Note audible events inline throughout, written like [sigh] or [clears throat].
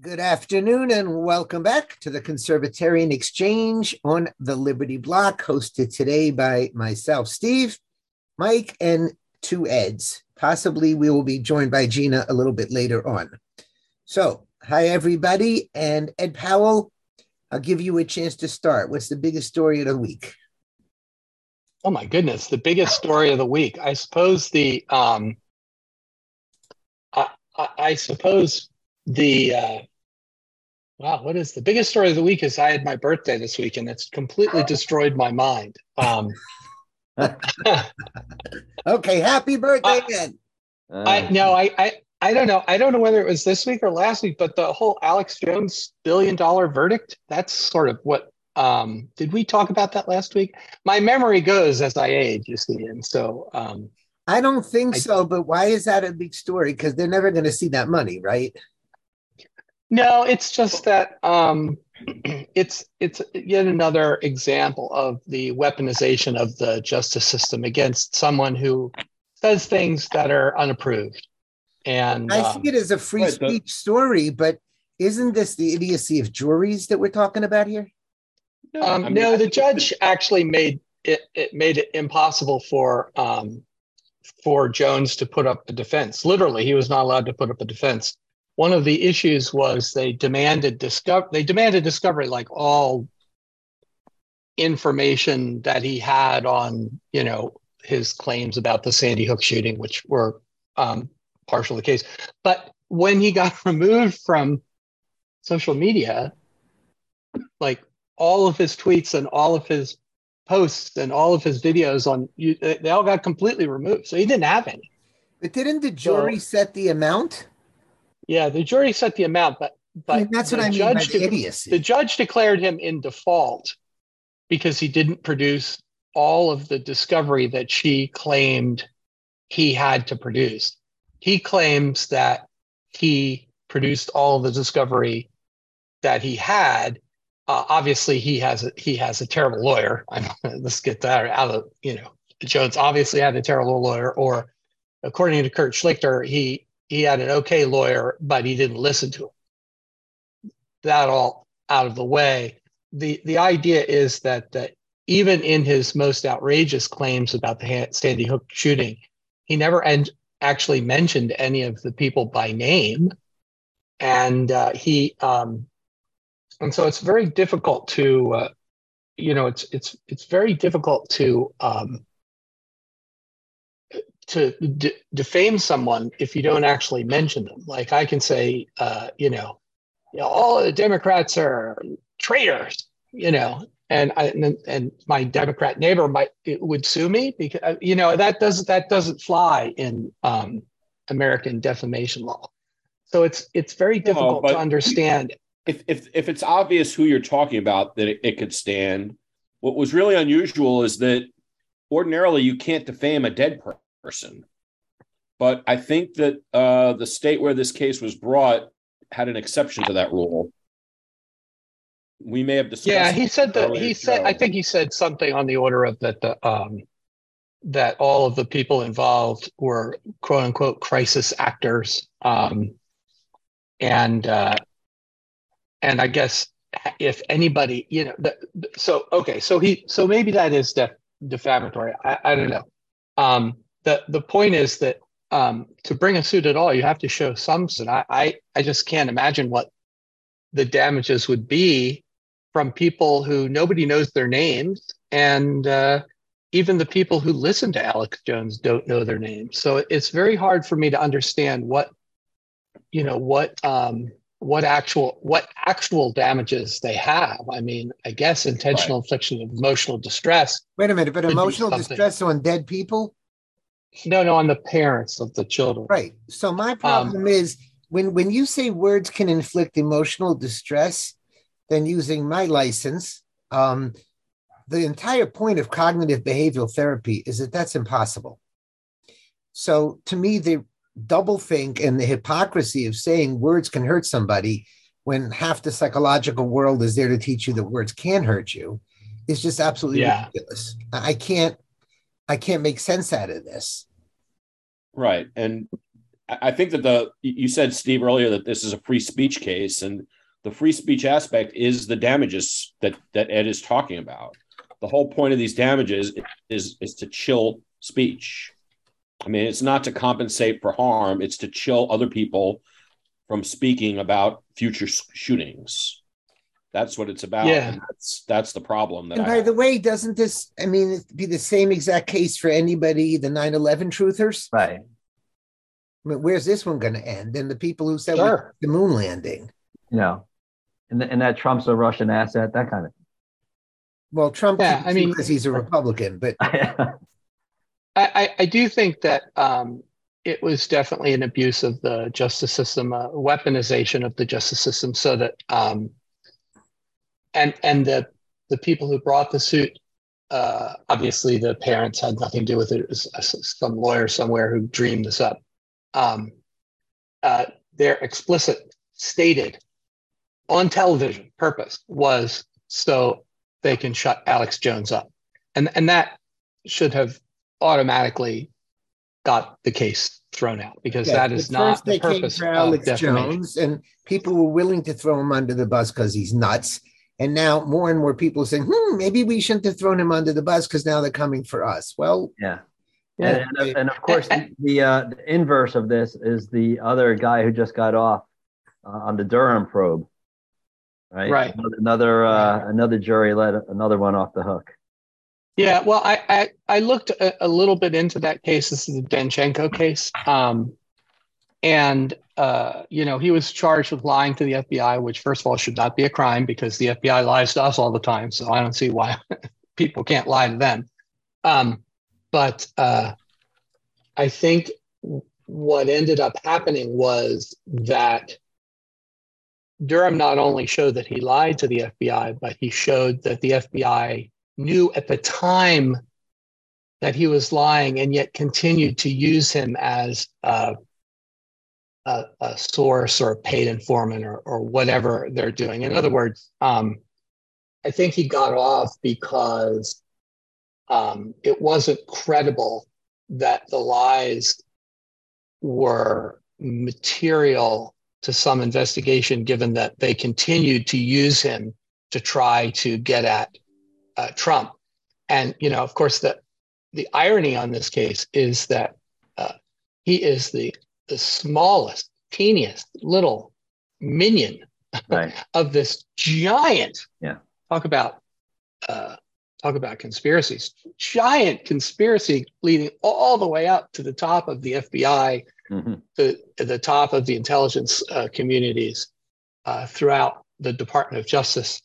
Good afternoon and welcome back to the Conservatarian Exchange on the Liberty Block, hosted today by myself, Steve, Mike, and two Eds. Possibly we will be joined by Gina a little bit later on. So, hi everybody, and Ed Powell, I'll give you a chance to start. What's the biggest story of the week? Oh my goodness, the biggest story of the week. I suppose the um I, I, I suppose the uh wow, what is the biggest story of the week is I had my birthday this week and it's completely destroyed my mind. Um [laughs] okay, happy birthday Uh, again. I no, I, I I don't know. I don't know whether it was this week or last week, but the whole Alex Jones billion dollar verdict, that's sort of what um did we talk about that last week? My memory goes as I age, you see, and so um I don't think I- so, but why is that a big story? Because they're never going to see that money, right? No, it's just that um, [clears throat] it's it's yet another example of the weaponization of the justice system against someone who says things that are unapproved. And I um, see it as a free right, but- speech story, but isn't this the idiocy of juries that we're talking about here? um, I mean, no, the judge actually made it it made it impossible for um, for Jones to put up a defense. Literally, he was not allowed to put up a defense. One of the issues was they demanded discover they demanded discovery like all information that he had on you know his claims about the Sandy Hook shooting, which were um, partial the case. But when he got [laughs] removed from social media, like all of his tweets and all of his posts and all of his videos on you they all got completely removed so he didn't have any But didn't the jury set the amount? Yeah the jury set the amount but but I mean, that's what the I mean by judge the de- idiocy. the judge declared him in default because he didn't produce all of the discovery that she claimed he had to produce. He claims that he produced all the discovery that he had. Uh, obviously he has a, he has a terrible lawyer. [laughs] I'm, let's get that out of you know jones obviously had a terrible lawyer or according to kurt schlichter he he had an okay lawyer but he didn't listen to him. That all out of the way. The the idea is that that even in his most outrageous claims about the sandy hook shooting he never and actually mentioned any of the people by name. And uh, he um, and so it's very difficult to uh, you know it's it's it's very difficult to um, to d- defame someone if you don't actually mention them. Like i can say uh, you know you know, all the democrats are traitors you know and I, and, and my democrat neighbor might would sue me because uh, you know that doesn't that doesn't fly in um, american defamation law. So it's it's very difficult to understand. if if if it's obvious who you're talking about that it, it could stand. What was really unusual is that ordinarily you can't defame a dead per- person but i think that uh, the state where this case was brought had an exception to that rule we may have discussed Yeah, he said that he said I think he said something on the order of that the um that all of the people involved were quote unquote crisis actors. Um and uh and I guess if anybody, you know, the- so okay, so he so maybe that is def, defamatory. I, I don't know. Um the the point is that um to bring a suit at all, you have to show some and I I I just can't imagine what the damages would be from people who nobody knows their names and uh, even the people who listen to alex jones don't know their names. So it's very hard for me to understand what you know what um, what actual what actual damages they have. I mean i guess intentional infliction of emotional distress Wait a minute, but emotional distress on dead people? No no on the parents of the children Right. So my problem is when when you say words can inflict emotional distress, then using my license, um, the entire point of cognitive behavioral therapy is that that's impossible. So to me, the double think and the hypocrisy of saying words can hurt somebody when half the psychological world is there to teach you that words can hurt you is just absolutely Yeah. ridiculous. I can't I can't make sense out of this. Right. And I think that the you said Steve earlier that this is a free speech case, and the free speech aspect is the damages that that Ed is talking about. The whole point of these damages is is to chill speech. I mean, it's not to compensate for harm; it's to chill other people from speaking about future shootings. That's what it's about. Yeah. And that's that's the problem. That And by have. the way, doesn't this, I mean, it'd be the same exact case for anybody, the 9 11 truthers? Right. I mean, where's this one going to end? And the people who said Sure. the moon landing. You know, and, and that Trump's a Russian asset, that kind of Well, Trump, Yeah, I mean- because he's a Republican, but. I, I, I do think that um, it was definitely an abuse of the justice system, a weaponization of the justice system, so that um, and and the the people who brought the suit, uh, obviously the parents had nothing to do with it. It was some lawyer somewhere who dreamed this up. Um, uh, their explicit stated on television purpose was so they can shut Alex Jones up, and and that should have automatically got the case thrown out because Yeah, that is not first the they came purpose for of Alex defamation. Jones, and people were willing to throw him under the bus because he's nuts. And now more and more people are saying, hmm, maybe we shouldn't have thrown him under the bus because now they're coming for us. Well, yeah. yeah, And, and, and of course, the, [laughs] the, uh, the inverse of this is the other guy who just got off uh, on the Durham probe. Right. Right. Another another, uh, another jury let another one off the hook. Yeah, well, I I, I looked a, a little bit into that case. This is the Danchenko case, um, and uh, you know he was charged with lying to the FBI, which first of all should not be a crime because the FBI lies to us all the time. So I don't see why [laughs] people can't lie to them. Um, but uh, I think what ended up happening was that Durham not only showed that he lied to the FBI, but he showed that the FBI knew at the time that he was lying and yet continued to use him as a, a, a source or a paid informant or, or whatever they're doing. In other words, um, I think he got off because um, it wasn't credible that the lies were material to some investigation, given that they continued to use him to try to get at uh, Trump. And you know, of course, the the irony on this case is that uh, he is the the smallest, teeniest little minion Right. [laughs] of this giant. Yeah. Talk about uh, talk about conspiracies. Giant conspiracy leading all the way up to the top of the FBI, hmm the the top of the intelligence uh, communities uh, throughout the Department of Justice.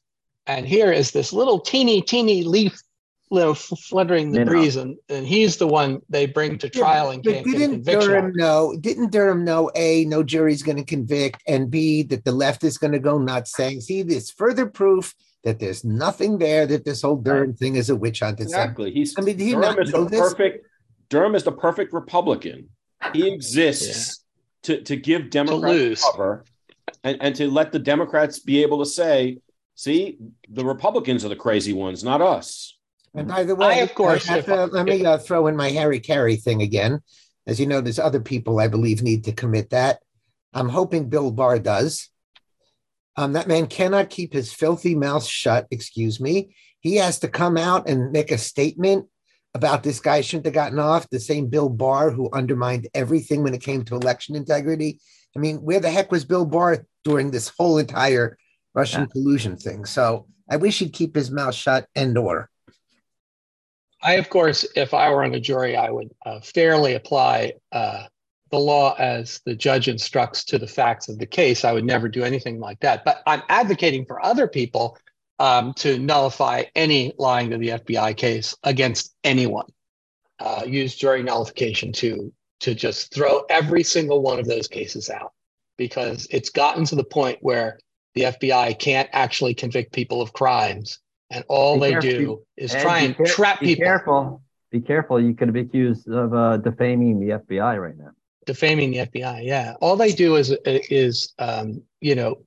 And here is this little teeny teeny leaf, you know, fluttering the You breeze, and, and he's the one they bring to trial and can't get a didn't conviction. Durham know? Didn't Durham know? A, no jury's going to convict, and B, that the left is going to go nuts, saying, "See, this further proof that there's nothing there. That this whole Durham thing is a witch hunt." Exactly. He's I mean, did he Durham not is the know this? perfect. Durham is the perfect Republican. He exists to to give Democrats lose. cover, and, and to let the Democrats be able to say, "See, the Republicans are the crazy ones, not us." And by the way, I, of course, if- to- let me uh, throw in my Harry Carey thing again. As you know, there's other people I believe need to commit that. I'm hoping Bill Barr does. Um, that man cannot keep his filthy mouth shut. Excuse me. He has to come out and make a statement about this guy shouldn't have gotten off. The same Bill Barr who undermined everything when it came to election integrity. I mean, where the heck was Bill Barr during this whole entire Russian Yeah. collusion thing? So I wish he'd keep his mouth shut and or. I, of course, if I were on a jury, I would uh, fairly apply uh, the law as the judge instructs to the facts of the case. I would never do anything like that. But I'm advocating for other people um, to nullify any lying to the FBI case against anyone. Uh, use jury nullification to to just throw every single one of those cases out because it's gotten to the point where the FBI can't actually convict people of crimes, and all Be they careful. do is Ed, try and care- trap be people. Be careful. Be careful. You could be accused of uh, defaming the FBI right now. defaming the FBI. Yeah, all they do is is um, you know,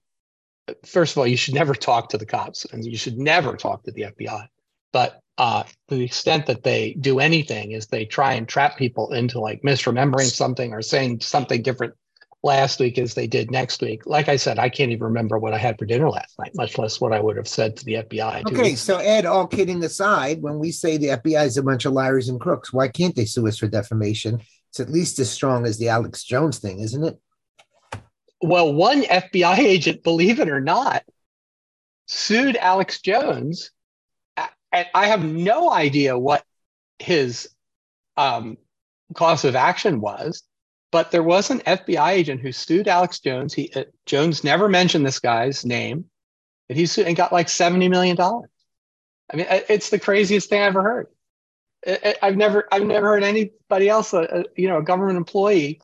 first of all, you should never talk to the cops, and you should never talk to the FBI. but uh, to the extent that they do anything is they try and trap people into like misremembering something or saying something different last week as they did next week. Like I said, I can't even remember what I had for dinner last night, much less what I would have said to the FBI. Okay, so Ed, all kidding aside, when we say the FBI is a bunch of liars and crooks, why can't they sue us for defamation? It's at least as strong as the Alex Jones thing, isn't it? Well, one FBI [laughs] agent, believe it or not, sued Alex Jones. And I have no idea what his um, cause of action was but there was an FBI agent who sued Alex Jones. He uh, Jones never mentioned this guy's name, but he sued and got like seventy million dollars. I mean, it's the craziest thing I've ever heard. I've never I've never heard anybody else, a, uh, uh, you know, a government employee,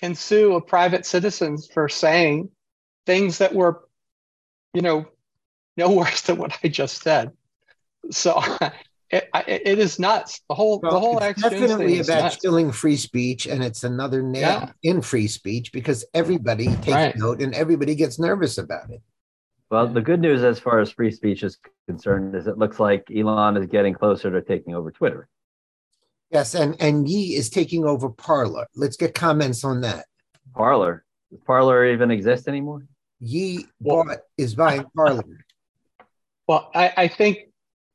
can sue a private citizen for saying things that were, you know, no [laughs] worse than what I just said. So it, it is nuts. The whole well, the whole definitely about killing free speech, and it's another nail yeah. in free speech because everybody takes right. note and everybody gets nervous about it. Well, the good news as far as free speech is concerned is it looks like Elon is getting closer to taking over Twitter. Yes, and and Ye is taking over Parler. Let's get comments on that. Parler. Does Parler even exist anymore? Ye bought is buying Parler. Well, I, I think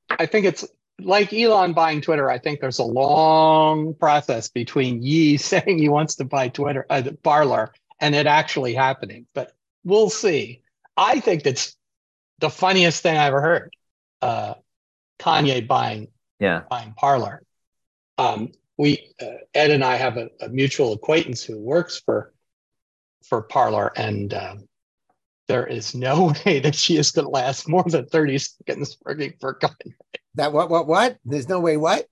I think it's like Elon buying Twitter, I think there's a long process between [laughs] Ye saying he wants to buy Twitter, uh, Parler, and it actually happening. But we'll see. I think that's the funniest thing I ever heard. Uh, Kanye buying, yeah, buying Parler. Um, we uh, Ed and I have a, a, mutual acquaintance who works for for Parler, and um, there is no [laughs] way that she is going to last more than 30 seconds working for Kanye. That what what what? There's no way what?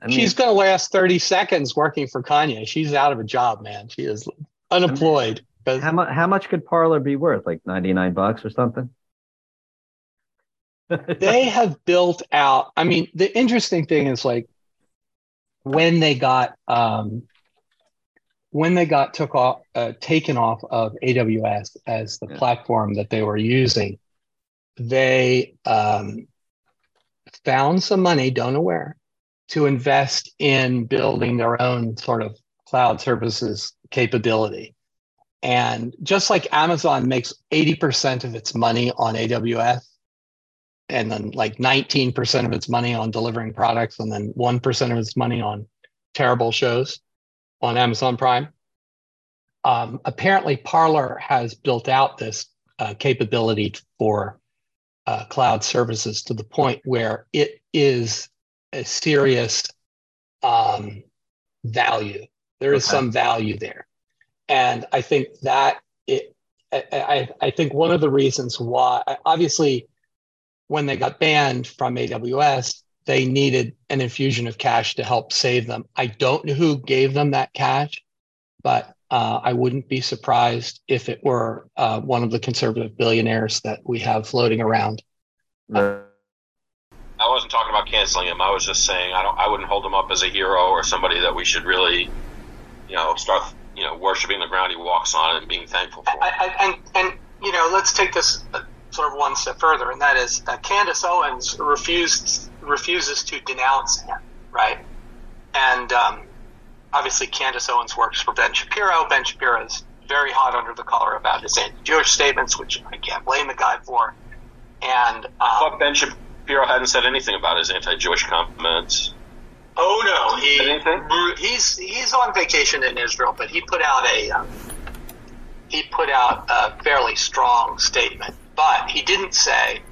I mean, She's going to last 30 seconds working for Kanye. She's out of a job, man. She is unemployed. I mean, how much how much could Parler be worth? Like 99 bucks or something? [laughs] they have built out. I mean, the interesting thing is like when they got um, when they got took off uh, taken off of AWS as the yeah. platform that they were using, they um, found some money, don't know where, to invest in building their own sort of cloud services capability. And just like Amazon makes 80% of its money on AWS, and then like 19% of its money on delivering products, and then 1% of its money on terrible shows on Amazon Prime. Um, apparently, Parler has built out this uh, capability for uh, cloud services to the point where it is a serious um, value. There is okay. some value there, and I think that it. I, I think one of the reasons why, obviously, when they got banned from AWS, they needed an infusion of cash to help save them. I don't know who gave them that cash, but uh, I wouldn't be surprised if it were uh, one of the conservative billionaires that we have floating around. I wasn't talking about canceling him. I was just saying I don't. I wouldn't hold him up as a hero or somebody that we should really, you know, start you know worshiping the ground he walks on and being thankful for. And and, and you know, let's take this uh, sort of one step further, and that is that Candace Owens refused refuses to denounce him, right? And um, obviously Candace Owens works for Ben Shapiro. Ben Shapiro is very hot under the collar about his anti-Jewish statements, which I can't blame the guy for. And um, I thought Ben Shapiro hadn't said anything about his anti-Jewish comments. Oh no, he he's he's on vacation in Israel, but he put out a um, he put out a fairly strong statement. But he didn't say,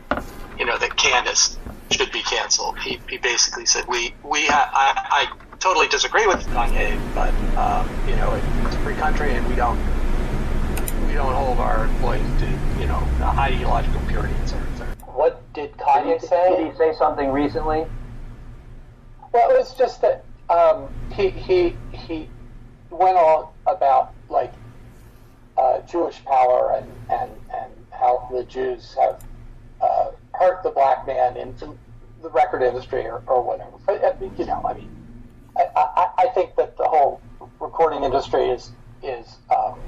you know, that Candace should be canceled. He, he basically said we we ha- I, I totally disagree with Kanye, but um, you know, it's a free country, and we don't we don't hold our employees to you know ideological purity, et cetera, et cetera. What did Kanye did he, say? Did he say something recently? Well, it was just that um, he he he went on about like uh, Jewish power and, and and how the Jews have uh, hurt the black man in, the record industry or, or whatever. But, uh, you know, I mean, I, I, I think that the whole recording industry is is um,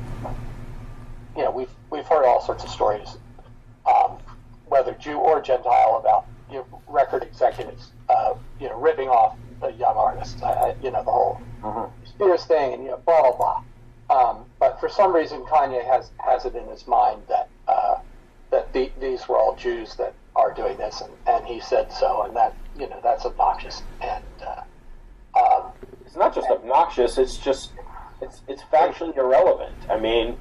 you know we've we've heard all sorts of stories, um, whether Jew or Gentile, about you know, record executives, uh, you know, ripping off the young artists. I, you know, the whole mm-hmm. Spears thing, and you know, blah blah blah. Um, but for some reason, Kanye has has it in his mind that uh, that the, these were all Jews that are doing this, and, and he said so, and that you know that's obnoxious. And uh, um, it's not just obnoxious; it's just it's it's factually irrelevant. I mean,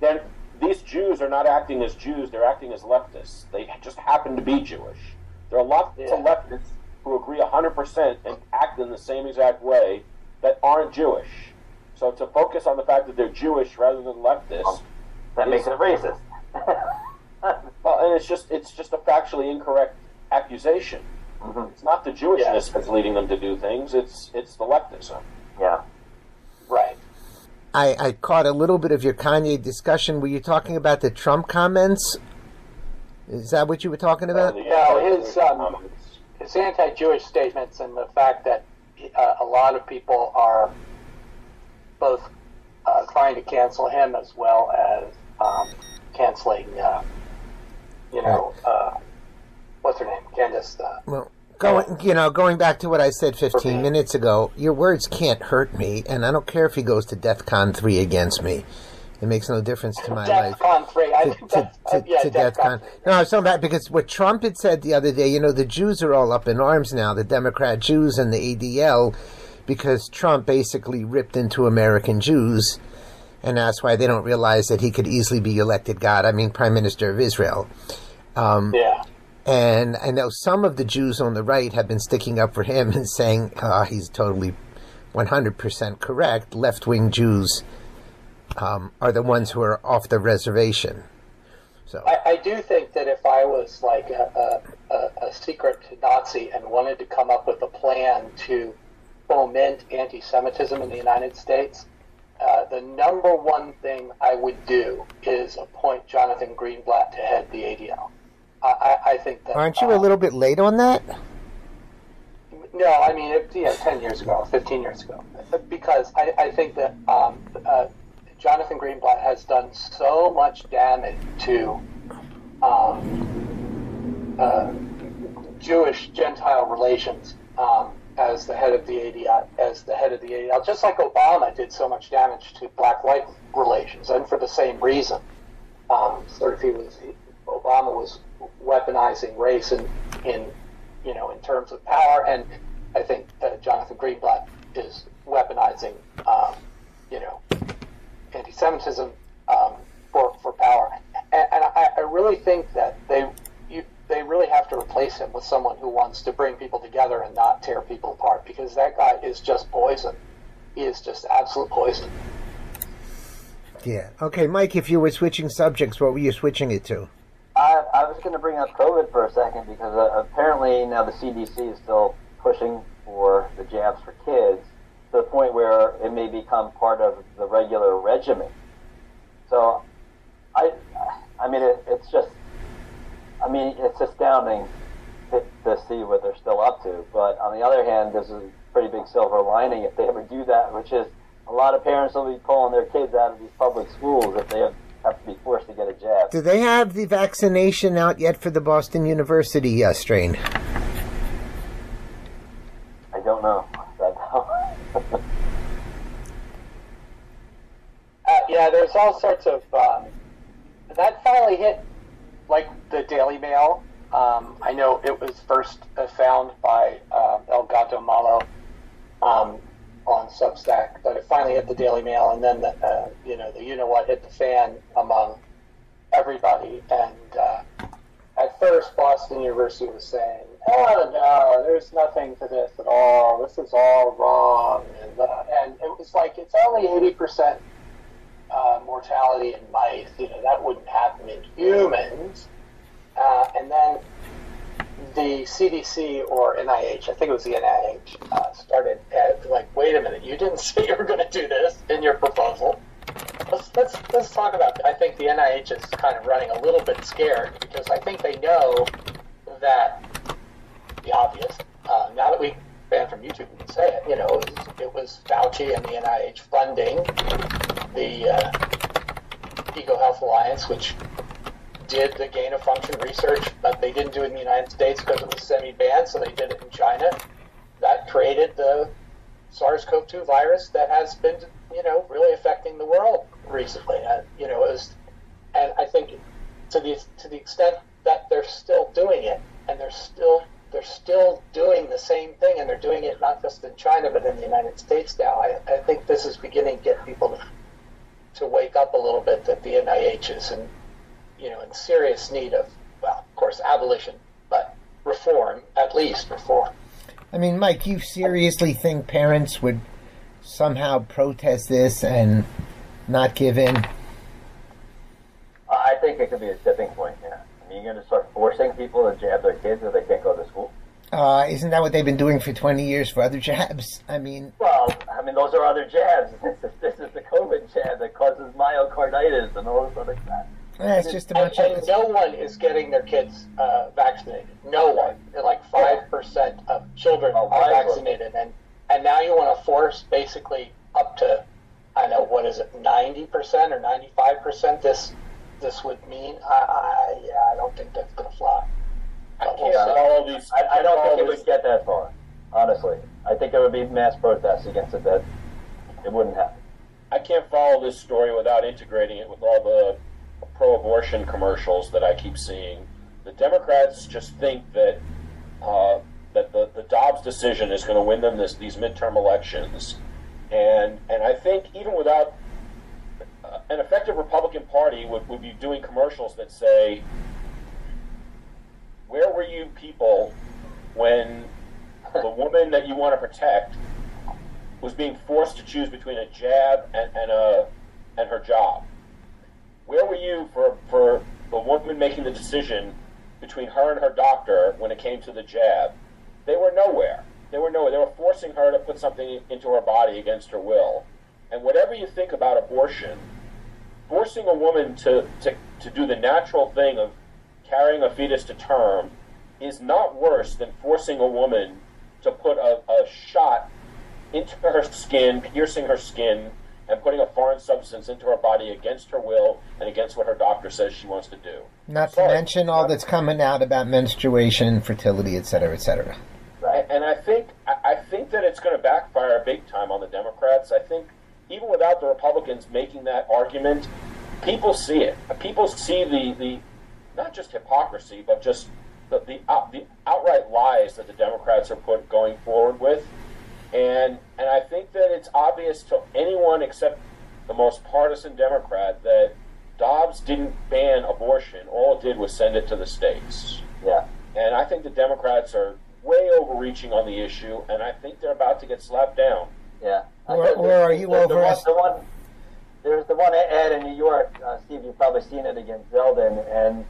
then these Jews are not acting as Jews; they're acting as leftists. They just happen to be Jewish. There are lots yeah. of leftists who agree 100% and act in the same exact way that aren't Jewish. So to focus on the fact that they're Jewish rather than leftist. That makes it racist. Well, and it's just it's just a factually incorrect accusation. Mm-hmm. It's not the Jewishness yeah. that's leading them to do things. It's it's the leftism. Yeah. Right. I, I caught a little bit of your Kanye discussion. Were you talking about the Trump comments? Is that what you were talking about? No, his um, his anti-Jewish statements and the fact that uh, a lot of people are both uh, trying to cancel him as well as um, canceling, uh, you know, uh, what's her name, Candace. Uh, well, going, you know, going back to what I said 15 minutes ago, your words can't hurt me, and I don't care if he goes to DEFCON 3 against me. It makes no difference to my life. DEFCON 3, I to, to, to, yeah, to DEFCON. No, I was talking about because what Trump had said the other day, you know, the Jews are all up in arms now, the Democrat Jews and the ADL, because Trump basically ripped into American Jews and that's why they don't realize that he could easily be elected God. I mean, Prime Minister of Israel. Um, yeah. And I know some of the Jews on the right have been sticking up for him [laughs] and saying oh, he's totally 100% correct. Left wing Jews um, are the ones who are off the reservation. So I, I do think that if I was like a, a, a secret Nazi and wanted to come up with a plan to foment anti Semitism in the United States, uh, the number one thing I would do is appoint Jonathan Greenblatt to head the ADL. I, I think that. Aren't you uh, a little bit late on that? No, I mean, it, yeah, 10 years ago, 15 years ago. Because I, I think that um, uh, Jonathan Greenblatt has done so much damage to um, uh, Jewish Gentile relations um, as the head of the ADL, as the head of the ADL, just like Obama did so much damage to black-white relations, and for the same reason. Um, sort of, he was he, Obama was weaponizing race in, in, you know, in terms of power, and I think uh, Jonathan Greenblatt is weaponizing, um, you know, anti-Semitism um, for for power, and, and I, I really think that they they really have to replace him with someone who wants to bring people together and not tear people apart because that guy is just poison. He is just absolute poison. Yeah. Okay, Mike, if you were switching subjects, what were you switching it to? I, I was going to bring up COVID for a second because uh, apparently now the CDC is still pushing for the jabs for kids to the point where it may become part of the regular regimen. So, I, I mean, it, it's just I mean, it's astounding to, to, see what they're still up to. But on the other hand, there's a pretty big silver lining if they ever do that, which is a lot of parents will be pulling their kids out of these public schools if they have, have to be forced to get a jab. Do they have the vaccination out yet for the Boston University uh, strain? I don't know. [laughs] uh, yeah, there's all sorts of. Um, that finally hit like the Daily Mail. Um, I know it was first uh, found by uh, El Gato Malo um, on Substack, but it finally hit the Daily Mail, and then the, uh, you know the you know what hit the fan among everybody. And uh, at first, Boston University was saying, "Oh no, there's nothing to this at all. This is all wrong," and, uh, and it was like it's only eighty percent uh, mortality in mice. You know, that wouldn't happen in humans. Uh, and then the CDC or NIH, I think it was the NIH, uh, started at, like, wait a minute, you didn't [laughs] say you were going to do this in your proposal. Let's, let's, let's talk about, I think the NIH is kind of running a little bit scared because I think they know that the obvious, uh, now that we banned from YouTube, we can say it, you know, it was, it was Fauci and the NIH funding the uh, Health Alliance, which did the gain of function research, but they didn't do it in the United States because it was semi-banned, so they did it in China. That created the SARS-CoV-2 virus that has been, you know, really affecting the world recently. And, you know, it was, and I think to the to the extent that they're still doing it, and they're still they're still doing the same thing, and they're doing it not just in China but in the United States now. I, I think this is beginning to get people to, to wake up a little bit that the NIH is in, you know, in serious need of, well, of course, abolition, but reform, at least reform. I mean, Mike, you seriously think parents would somehow protest this and not give in? I think it could be a tipping point. Yeah, I mean, you're going to start forcing people to jab their kids if they can't go to school. Uh, isn't that what they've been doing for 20 years for other jabs? [laughs] I mean, well, I mean, those are other jabs. [laughs] This is, this is the COVID jab that causes myocarditis and all this other crap. Yeah, it's just a bunch and, of. and no one is getting their kids uh, vaccinated. No one. Like five percent of children Oh, are vaccinated, and and now you want to force basically up to, I know what is it, ninety percent or ninety five percent. This this would mean. I, I yeah, I don't think that's going to fly. I But we'll can't follow these. I, I don't think it would get that far. Honestly, I think there would be mass protests against it. That it wouldn't happen. I can't follow this story without integrating it with all the pro-abortion commercials that I keep seeing. The Democrats just think that uh, that the, the Dobbs decision is going to win them this, these midterm elections, and and I think even without uh, an effective Republican Party would, would be doing commercials that say, "Where were you people when the woman that you want to protect was being forced to choose between a jab and, and a and her job. Where were you for for the woman making the decision between her and her doctor when it came to the jab? They were nowhere. They were nowhere. They were forcing her to put something into her body against her will. And whatever you think about abortion, forcing a woman to, to, to do the natural thing of carrying a fetus to term is not worse than forcing a woman to put a, a shot into her skin, piercing her skin, and putting a foreign substance into her body against her will and against what her doctor says she wants to do. Not to Sorry. mention all that's coming out about menstruation, fertility, et cetera, et cetera. And, and I think I think that it's going to backfire big time on the Democrats. I think even without the Republicans making that argument, people see it. People see the, the not just hypocrisy, but just the the, out, the outright lies that the Democrats are put going forward with. And and I think that it's obvious to anyone except the most partisan Democrat that Dobbs didn't ban abortion. All it did was send it to the states. Yeah. And I think the Democrats are way overreaching on the issue, and I think they're about to get slapped down. Yeah. Or- or are you the, the, over- one, the one? There's the one ad in New York, uh, Steve. You've probably seen it against Zeldin, and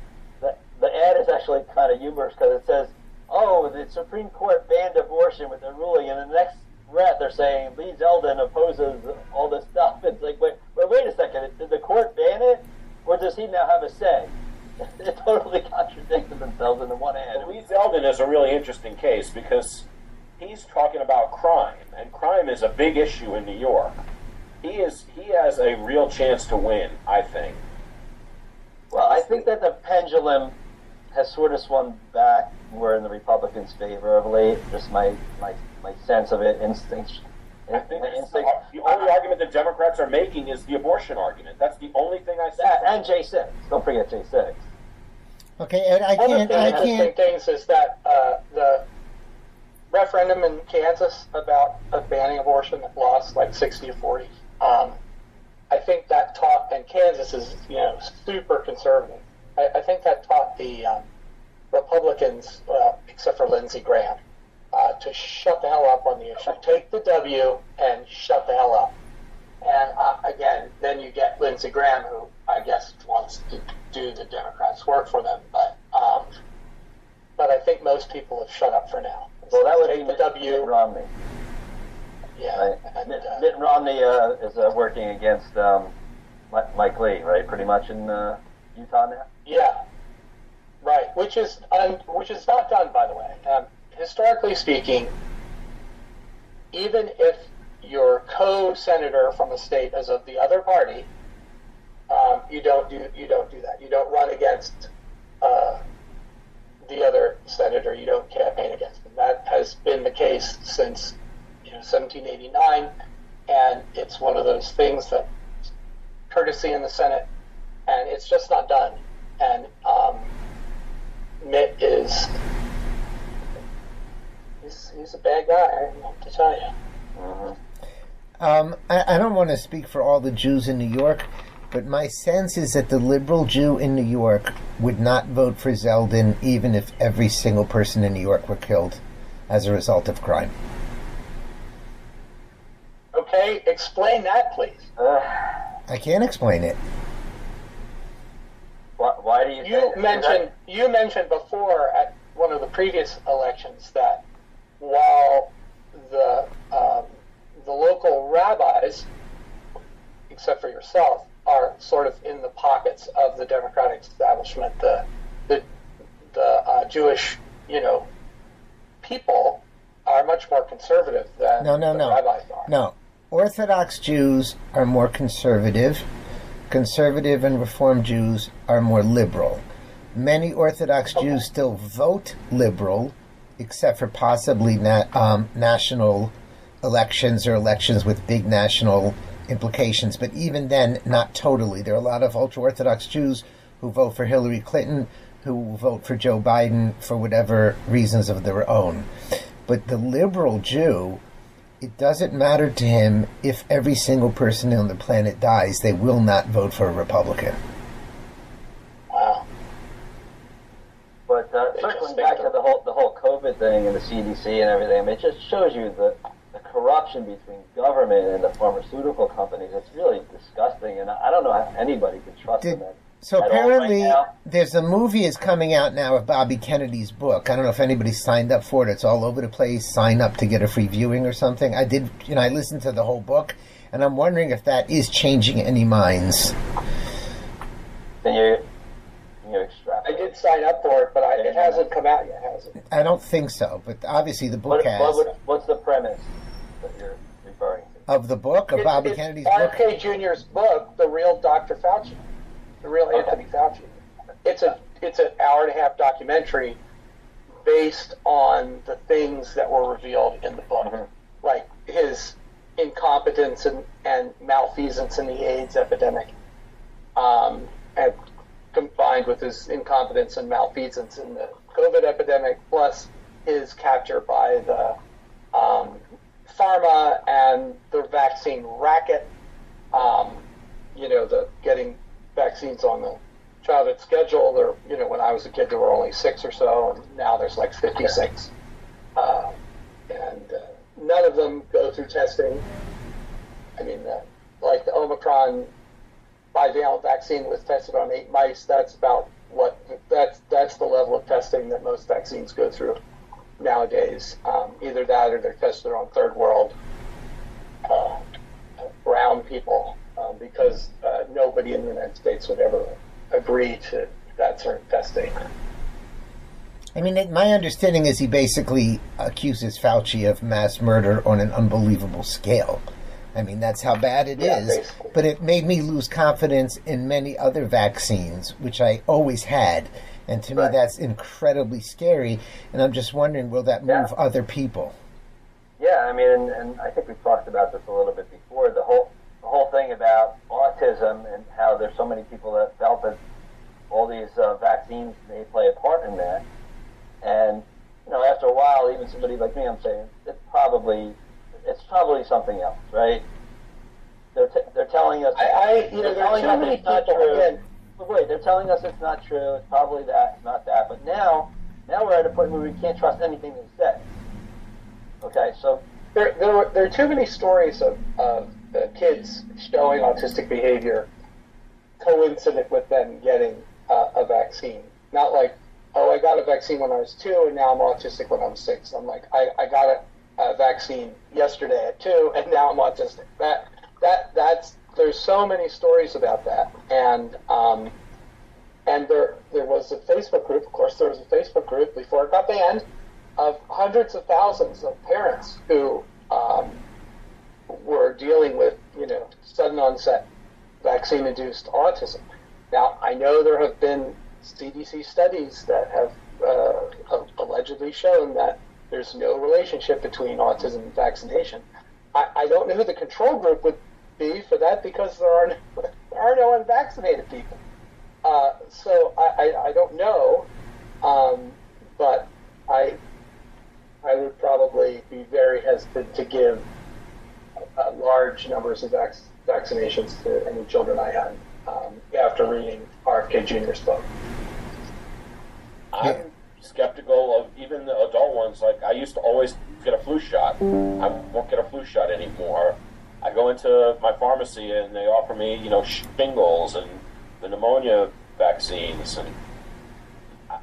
the ad is actually kind of humorous because it says, "Oh, the Supreme Court banned abortion with their ruling," and the next breath they're saying Lee Zeldin opposes all this stuff. [laughs] It's like, wait, wait, wait a second. Did the court ban it, or does he now have a say? [laughs] They totally contradicted themselves in the one ad. Lee Zeldin is a really interesting case because he's talking about crime, and crime is a big issue in New York. He is he has a real chance to win, I think. Well, I think that the pendulum has sort of swung back more in the Republicans' favor of late. Just my my, my sense of it, instinct. I think my instinct. the only argument the Democrats are making is the abortion argument. That's the only thing I see. That, and J six. Don't forget J six. Okay, Ed, I One of can't, the I interesting can't. things is that uh, the referendum in Kansas about uh, banning abortion that lost like 60 to 40. Um, I think that taught, and Kansas is you know super conservative. I, I think that taught the um, Republicans, well, except for Lindsey Graham, uh, to shut the hell up on the issue. Take the W and shut the hell up. And uh, again, then you get Lindsey Graham, who I guess wants to do the Democrats' work for them. But um, but I think most people have shut up for now. Well, that would Take be the Mitt, W. Mitt Romney. Yeah, Right? and, Mitt, uh, Mitt Romney uh, is uh, working against um, Mike Lee, right? Pretty much in uh, Utah now. yeah, right. Which is un, which is not done, by the way. Um, historically speaking, even if your co-senator from a state is of the other party, um, you don't do you don't do that. You don't run against uh, the other senator. You don't campaign against him. That has been the case since you know 1789, and it's one of those things that courtesy in the Senate, and it's just not done. And um, Mitt is he's, he's a bad guy. I have to tell you. Mm-hmm. Um, I, I don't want to speak for all the Jews in New York, but my sense is that the liberal Jew in New York would not vote for Zeldin even if every single person in New York were killed as a result of crime. Okay, explain that, please. Uh, I can't explain it. Why, why do you? You think, mentioned you mentioned before at one of the previous elections that while the um, the local rabbis, except for yourself, are sort of in the pockets of the Democratic establishment, the the the uh, Jewish, you know, people are much more conservative than No, no, the no. rabbis are. No. Orthodox Jews are more conservative. Conservative and Reform Jews are more liberal. Many Orthodox Jews still vote liberal, except for possibly na- um, national elections or elections with big national implications. But even then, not totally. There are a lot of ultra Orthodox Jews who vote for Hillary Clinton, who vote for Joe Biden for whatever reasons of their own. But the liberal Jew, it doesn't matter to him if every single person on the planet dies, they will not vote for a Republican. Wow. But uh, circling back to the whole the whole COVID thing and the CDC and everything, it just shows you the, the corruption between government and the pharmaceutical companies. It's really disgusting, and I I don't know how anybody could trust Did- them. So At all right apparently, now? there's a movie is coming out now of Bobby Kennedy's book. I don't know if anybody signed up for it. It's all over the place. Sign up to get a free viewing or something. I did, you know, I listened to the whole book, and I'm wondering if that is changing any minds. Can you can you I did sign up for it, but I, it hasn't come out yet, has it? I don't think so, but obviously the book What, has what would, what's the premise that you're referring to? of the book of It- Bobby it's Kennedy's book. R.K. Jr.'s book, The Real Dr. Fauci, The Real Okay. Anthony Fauci. It's a it's an hour and a half documentary based on the things that were revealed in the book, Mhm. like his incompetence and, and malfeasance in the AIDS epidemic, um, and combined with his incompetence and malfeasance in the COVID epidemic, plus his capture by the um, pharma and the vaccine racket. Um, you know, the getting vaccines on the childhood schedule. There, you know, when I was a kid, there were only six or so, and now there's like 56. Uh, and uh, none of them go through testing. I mean, uh, like the Omicron bivalent vaccine was tested on eight mice. That's about what that's that's the level of testing that most vaccines go through nowadays. Um, either that or they're tested on third world uh, brown people um, because uh, nobody in the United States would ever agree to that sort of testing. I mean, it, my understanding is he basically accuses Fauci of mass murder on an unbelievable scale. I mean, that's how bad it is. Yeah, basically. But it made me lose confidence in many other vaccines, which I always had. And to me, that's incredibly scary. And I'm just wondering, will that move Yeah. other people? Yeah, I mean, and, and I think we've talked about this a little bit before. The whole the whole thing about autism and how there's so many people that felt that all these uh, vaccines may play a part in that. And you know, after a while, even somebody like me, I'm saying it's probably it's probably something else, right? They're t- they're telling us. I, I you know, there are too many people. Again, But wait, they're telling us it's not true. It's probably that. It's not that. But now, now we're at a point where we can't trust anything they say. Okay, so there, there, were, there are too many stories of, of uh, kids showing autistic behavior coincident with them getting uh, a vaccine. Not like, oh, I got a vaccine when I was two, and now I'm autistic when I'm six. I'm like, I, I got a, a vaccine yesterday at two, [laughs] and now I'm autistic. That that that's there's so many stories about that, and um, and there there was a Facebook group. Of course, there was a Facebook group before it got banned of hundreds of thousands of parents who um, were dealing with, you know, sudden onset vaccine induced autism. Now, I know there have been CDC studies that have uh, allegedly shown that there's no relationship between autism and vaccination. I, I, don't know who the control group would be for that because there are no, [laughs] there are no unvaccinated people. Uh, so I, I, I, don't know, um, but I I would probably be very hesitant to give uh, large numbers of vac- vaccinations to any children I had um, after reading RFK Jr.'s book. I'm skeptical of even the adult ones. Like I used to always get a flu shot. I won't get a flu shot anymore. I go into my pharmacy and they offer me, you know, shingles and the pneumonia vaccines. And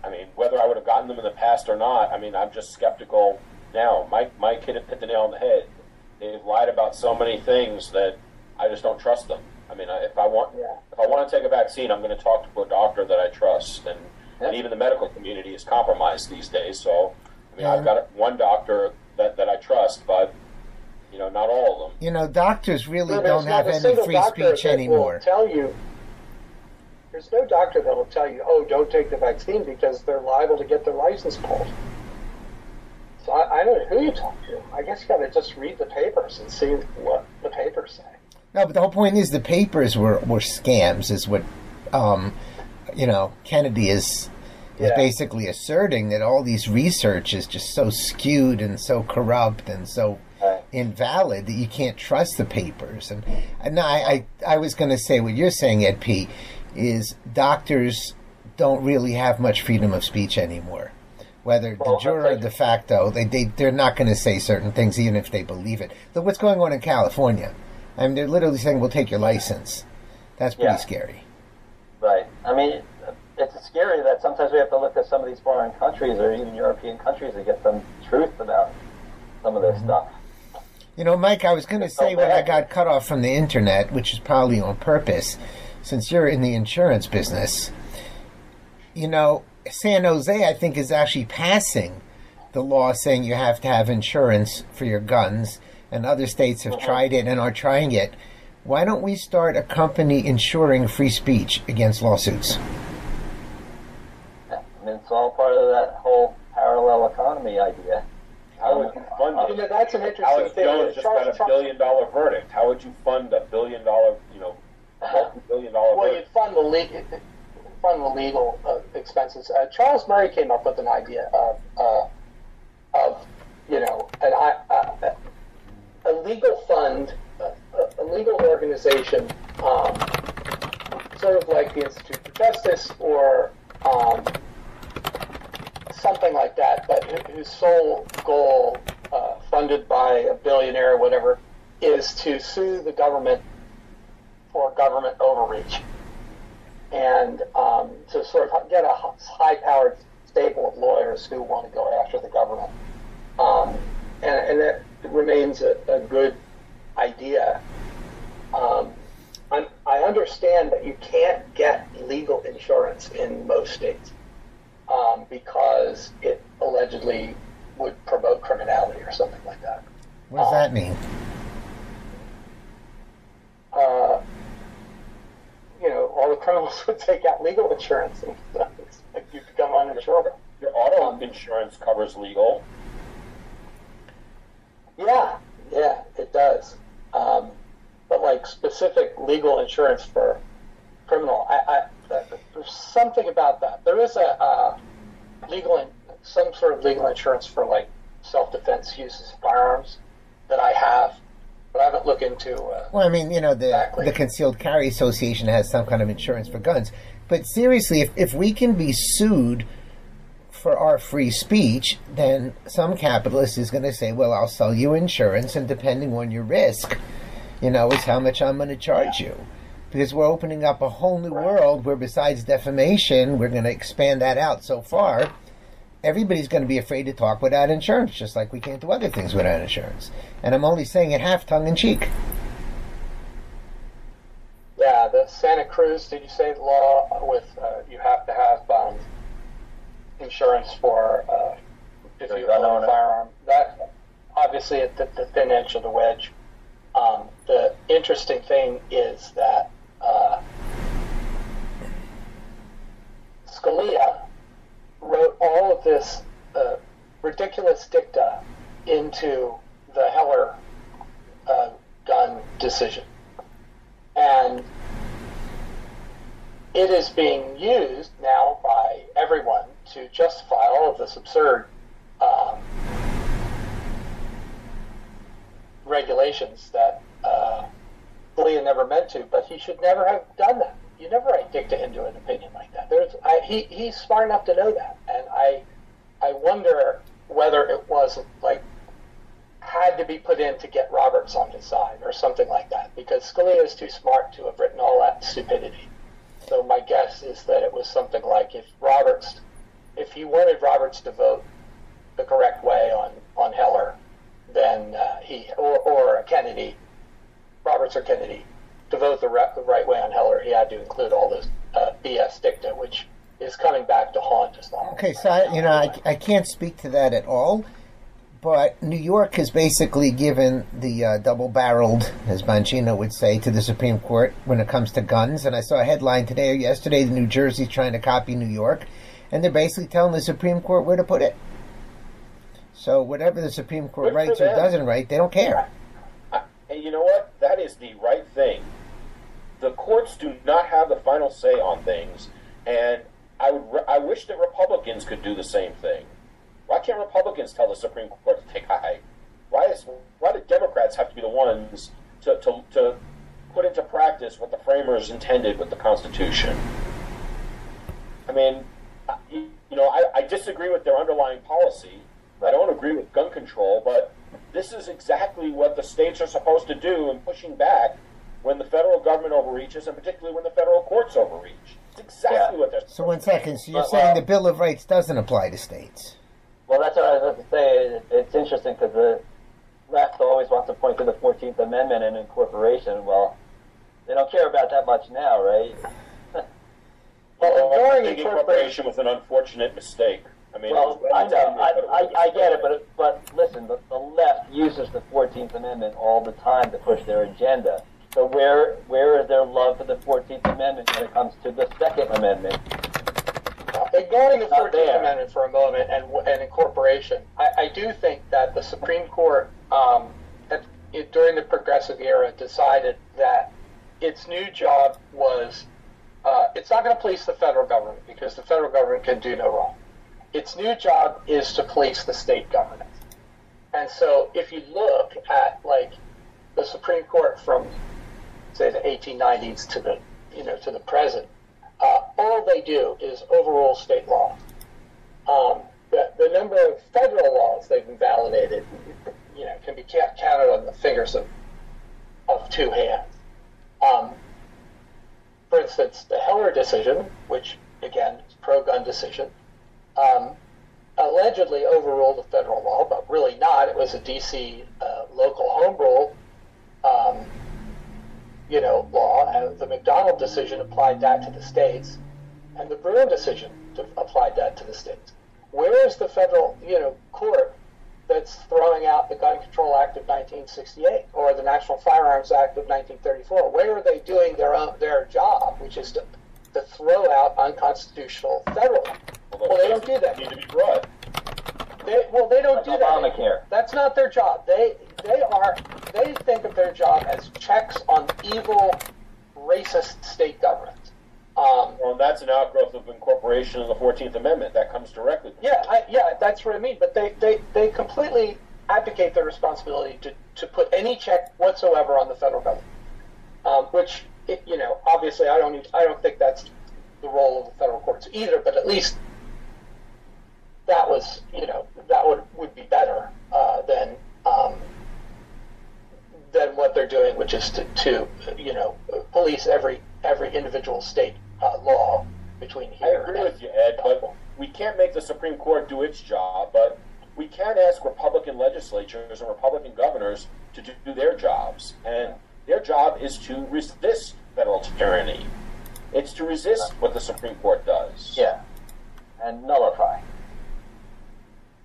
I mean, whether I would have gotten them in the past or not, I mean, I'm just skeptical now. My my kid hit the nail on the head. They've lied about so many things that I just don't trust them. I mean, if I want yeah. if I want to take a vaccine, I'm going to talk to a doctor that I trust, and, yeah. and even the medical community is compromised these days. So, I mean, yeah. I've got one doctor that, that I trust, but you know, not all of them. You know, doctors really don't have any free speech anymore. tell you, there's no doctor that will tell you, "Oh, don't take the vaccine," because they're liable to get their license pulled. So I, I don't know who you talk to. I guess you got to just read the papers and see what the papers say. No, but the whole point is the papers were, were scams, is what um, you know Kennedy is is yeah. basically asserting that all these research is just so skewed and so corrupt and so right. invalid that you can't trust the papers. And, and I, I, I was going to say what you're saying, Ed P, is doctors don't really have much freedom of speech anymore. Whether well, de jure or de facto, they, they, they're not going to say certain things even if they believe it. Look what's going on in California. I mean, they're literally saying, we'll take your license. That's pretty yeah. scary. Right. I mean, it's scary that sometimes we have to look at some of these foreign countries or even European countries to get some truth about some of this mm-hmm. stuff. You know, Mike, I was going to say when I got cut off from the internet, which is probably on purpose, since you're in the insurance business, you know, San Jose, I think, is actually passing the law saying you have to have insurance for your guns, and other states have tried it and are trying it. Why don't we start a company insuring free speech against lawsuits? it's all part of that whole parallel economy idea. How would you fund it? You know, that's an interesting Alex thing. Jones just Charles, got a billion dollar verdict. How would you fund a billion dollar, you know, billion dollar well, verdict? you'd fund the legal, fund the legal uh, expenses. Uh, Charles Murray came up with an idea of, uh, of you know, an, uh, a legal fund, a legal organization, um, sort of like the Institute for Justice or um, something like that, but whose sole goal, uh, funded by a billionaire or whatever, is to sue the government for government overreach and um, to sort of get a high-powered stable of lawyers who want to go after the government. Um, and, and that remains a, a good idea. Um, i understand that you can't get legal insurance in most states um, because it allegedly would promote criminality or something like that. What does um, that mean? Uh, you know, all the criminals [laughs] would take out legal insurance and it's like you become uninsurable. Your auto insurance covers legal. Yeah, yeah, it does. Um, but like specific legal insurance for criminal, I, I there's something about that. There is a uh, legal, some sort of legal insurance for like self-defense uses of firearms that I have, but I haven't looked into. Uh, well, I mean, you know, the exactly. the Concealed Carry Association has some kind of insurance for guns. But seriously, if if we can be sued for our free speech, then some capitalist is going to say, "Well, I'll sell you insurance, and depending on your risk, you know, is how much I'm going to charge yeah. you." because we're opening up a whole new world where besides defamation, we're going to expand that out so far everybody's going to be afraid to talk without insurance, just like we can't do other things without insurance. And I'm only saying it half tongue in cheek. Yeah, the Santa Cruz, did you say law with uh, you have to have um, insurance for uh, if you own a firearm? That obviously at the, the, thin edge of the wedge. Um, the interesting thing is that uh, Scalia of this uh, ridiculous dicta into the Heller uh, gun decision. And it is being used now by everyone to justify all of this absurd um, regulations that uh, Scalia never meant to, but he should never have done that. You never write dicta into an opinion like that. There's, I, he, he's smart enough to know that, and I, I wonder whether it wasn't like had to be put in to get Roberts on his side or something like that, because Scalia is too smart to have written all that stupidity. So my guess is that it was something like if Roberts, if he wanted Roberts to vote the correct way on on Heller, then uh, he or, or Kennedy, Roberts or Kennedy, to vote the, re- the right way on Heller, he had to include all this uh, BS dicta, which is coming back to haunt us all. Okay, so I, you know I, I can't speak to that at all. But New York has basically given the uh, double-barreled, as Bongino would say, to the Supreme Court when it comes to guns. And I saw a headline today or yesterday: New Jersey's trying to copy New York, and they're basically telling the Supreme Court where to put it. So whatever the Supreme Court Good writes or doesn't write, they don't care. And you know what? That is the right thing. The courts do not have the final say on things, and I would. re- I wish that Republicans could do the same thing. Why can't Republicans tell the Supreme Court to take high? Why is why do Democrats have to be the ones to, to, to put into practice what the framers intended with the Constitution? I mean, you know, I, I disagree with their underlying policy. I don't agree with gun control, but this is exactly what the states are supposed to do in pushing back when the federal government overreaches, and particularly when the federal courts overreach. It's exactly Yeah. what they're. So one second. So you're Well, saying well- the Bill of Rights doesn't apply to states? Well, that's what I was about to say. It- It's interesting because the left always wants to point to the 14th Amendment and incorporation. Well, they don't care about that much now, right? [laughs] Well, I during incorporation, incorporation was an unfortunate mistake. I mean, Well, I know, I, I, I get it, but but listen, the, the left uses the Fourteenth Amendment all the time to push their agenda. So where where is their love for the Fourteenth Amendment when it comes to the Second Amendment? ignoring the Fourteenth. Amendment for a moment and and incorporation, I, I do think that the Supreme Court, um, at, it, during the Progressive era, decided that its new job was uh, it's not going to police the federal government because the federal government can do no wrong. Its new job is to police the state government. And so, if you look at like the Supreme Court from say the 1890s to the you know to the present, uh, all they do is overrule state law. Um, the, the number of federal laws they've invalidated, you know, can be counted on the fingers of of two hands. Um, for instance, the Heller decision, which again is pro-gun decision, um, allegedly overruled a federal law, but really not. It was a D.C. Uh, local home rule, um, you know, law, and the McDonald decision applied that to the states, and the Bruen decision applied that to the states. Where is the federal, you know, court that's throwing out the Gun Control Act of 1968 or the National Firearms Act of 1934? Where are they doing their own their job, which is to, to throw out unconstitutional federal? law? Well, they don't do that. Need to be broad. They, well, they don't do that. That's not their job. They they are they think of their job as checks on evil, racist state governments. Um, Well, that's an outgrowth of incorporation of the Fourteenth Amendment. That comes directly. From yeah, I, yeah, that's what I mean. But they, they, they completely abdicate their responsibility to, to put any check whatsoever on the federal government. Um, which it, you know, obviously, I don't I don't think that's the role of the federal courts either. But at least that was you know that would would be better uh, than um, than what they're doing, which is to, to you know police every every individual state uh, law between here. I agree and- with you, Ed, but we can't make the Supreme Court do its job, but we can ask Republican legislatures and Republican governors to do their jobs. And their job is to resist federal tyranny. It's to resist what the Supreme Court does. Yeah, and nullify.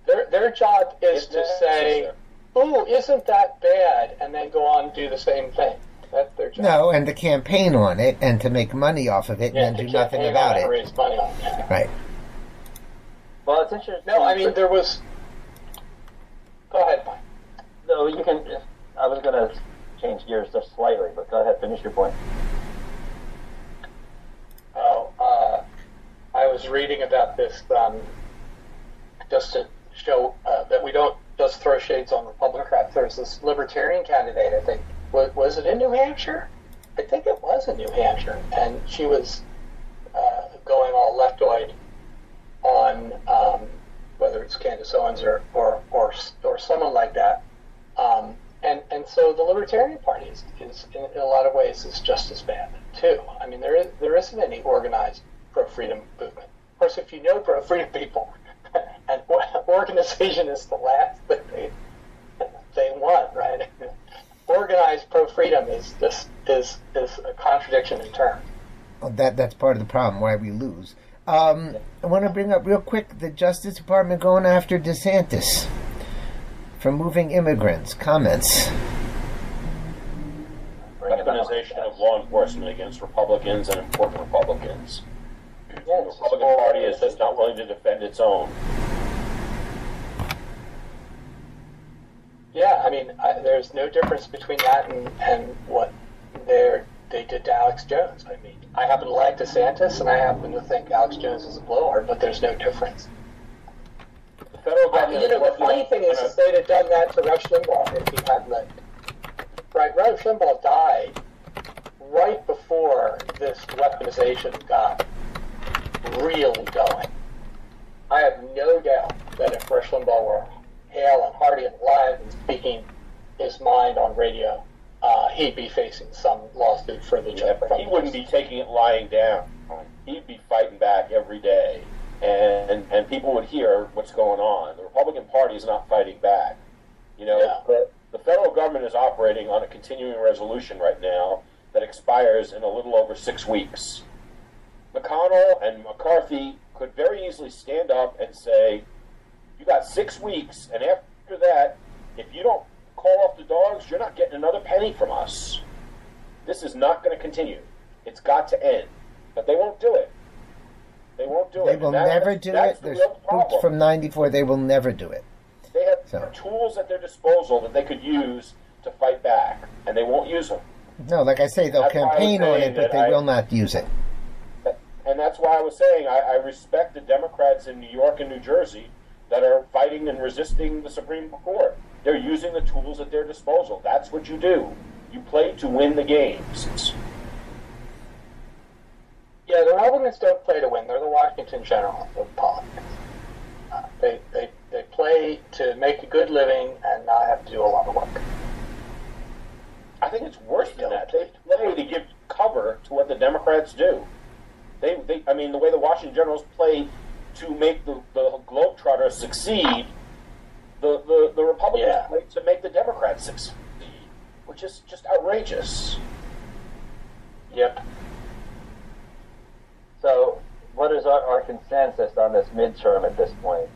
Their, their job is If to necessary. say, "Ooh, isn't that bad?" and then go on and do the same thing. That's their job. No, and to campaign on it and to make money off of it Yeah, and then do nothing about it. Raise money on it. Right. Well, it's interesting. No, I mean there was. Go ahead, Mike. No, you can. I was going to change gears just slightly, but go ahead, finish your point. Oh, uh, I was reading about this um, just to show uh, that we don't just throw shades on Republicans. There's this Libertarian candidate, I think. Was, was it in New Hampshire? I think it was in New Hampshire, and she was uh, going all leftoid on um, whether it's Candace Owens or or or, or someone like that. Um, and and so the Libertarian Party is, is in, in, a lot of ways is just as bad too. I mean, there is there isn't any organized pro freedom movement. Of course, if you know pro freedom people, [laughs] and organization is the last thing they they want, right? [laughs] Organized pro freedom is just is is a contradiction in terms. Well, that that's part of the problem why we lose. Um, I want to bring up real quick the Justice Department going after DeSantis for moving immigrants. Comments. Weaponization of law enforcement against Republicans and important Republicans. The Republican Party is just not willing to defend its own. Yeah, I mean, I, there's no difference between that and, and what they they did to Alex Jones. I mean, I happen to like DeSantis, and I happen to think Alex Jones is a blowhard, but there's no difference. The federal government. you know, the funny thing is, is they'd have done that to Rush Limbaugh if he had lived. Right, Rush Limbaugh died right before this weaponization got really going. I have no doubt that if Rush Limbaugh were hale and hearty and alive and speaking his mind on radio, uh, he'd be facing some lawsuit for the yeah, but he wouldn't be taking it lying down. He'd be fighting back every day, and and people would hear what's going on. The Republican Party is not fighting back. You know, yeah. the, the federal government is operating on a continuing resolution right now that expires in a little over six weeks. McConnell and McCarthy could very easily stand up and say, "You got six weeks, and after that, if you don't call off the dogs, you're not getting another penny from us. This is not going to continue. It's got to end. But they won't do it. They won't do they it. They will never do it. The There's books from '94. They will never do it. They have so. tools at their disposal that they could use to fight back, and they won't use them. No, like I say, they'll that's campaign on it, but they I, will not use it. And that's why I was saying I, I respect the Democrats in New York and New Jersey that are fighting and resisting the Supreme Court. They're using the tools at their disposal. That's what you do. You play to win the games. Yeah, the Republicans don't play to win. They're the Washington Generals of politics. Uh, they, they, they play to make a good living and not have to do a lot of work. I think it's worse than that. They play to give cover to what the Democrats do. They, they I mean, the way the Washington Generals play to make the, the Globetrotters succeed the, the, the Republicans yeah. to make the Democrats succeed, which is just outrageous. Yep. So, what is our, our consensus on this midterm at this point?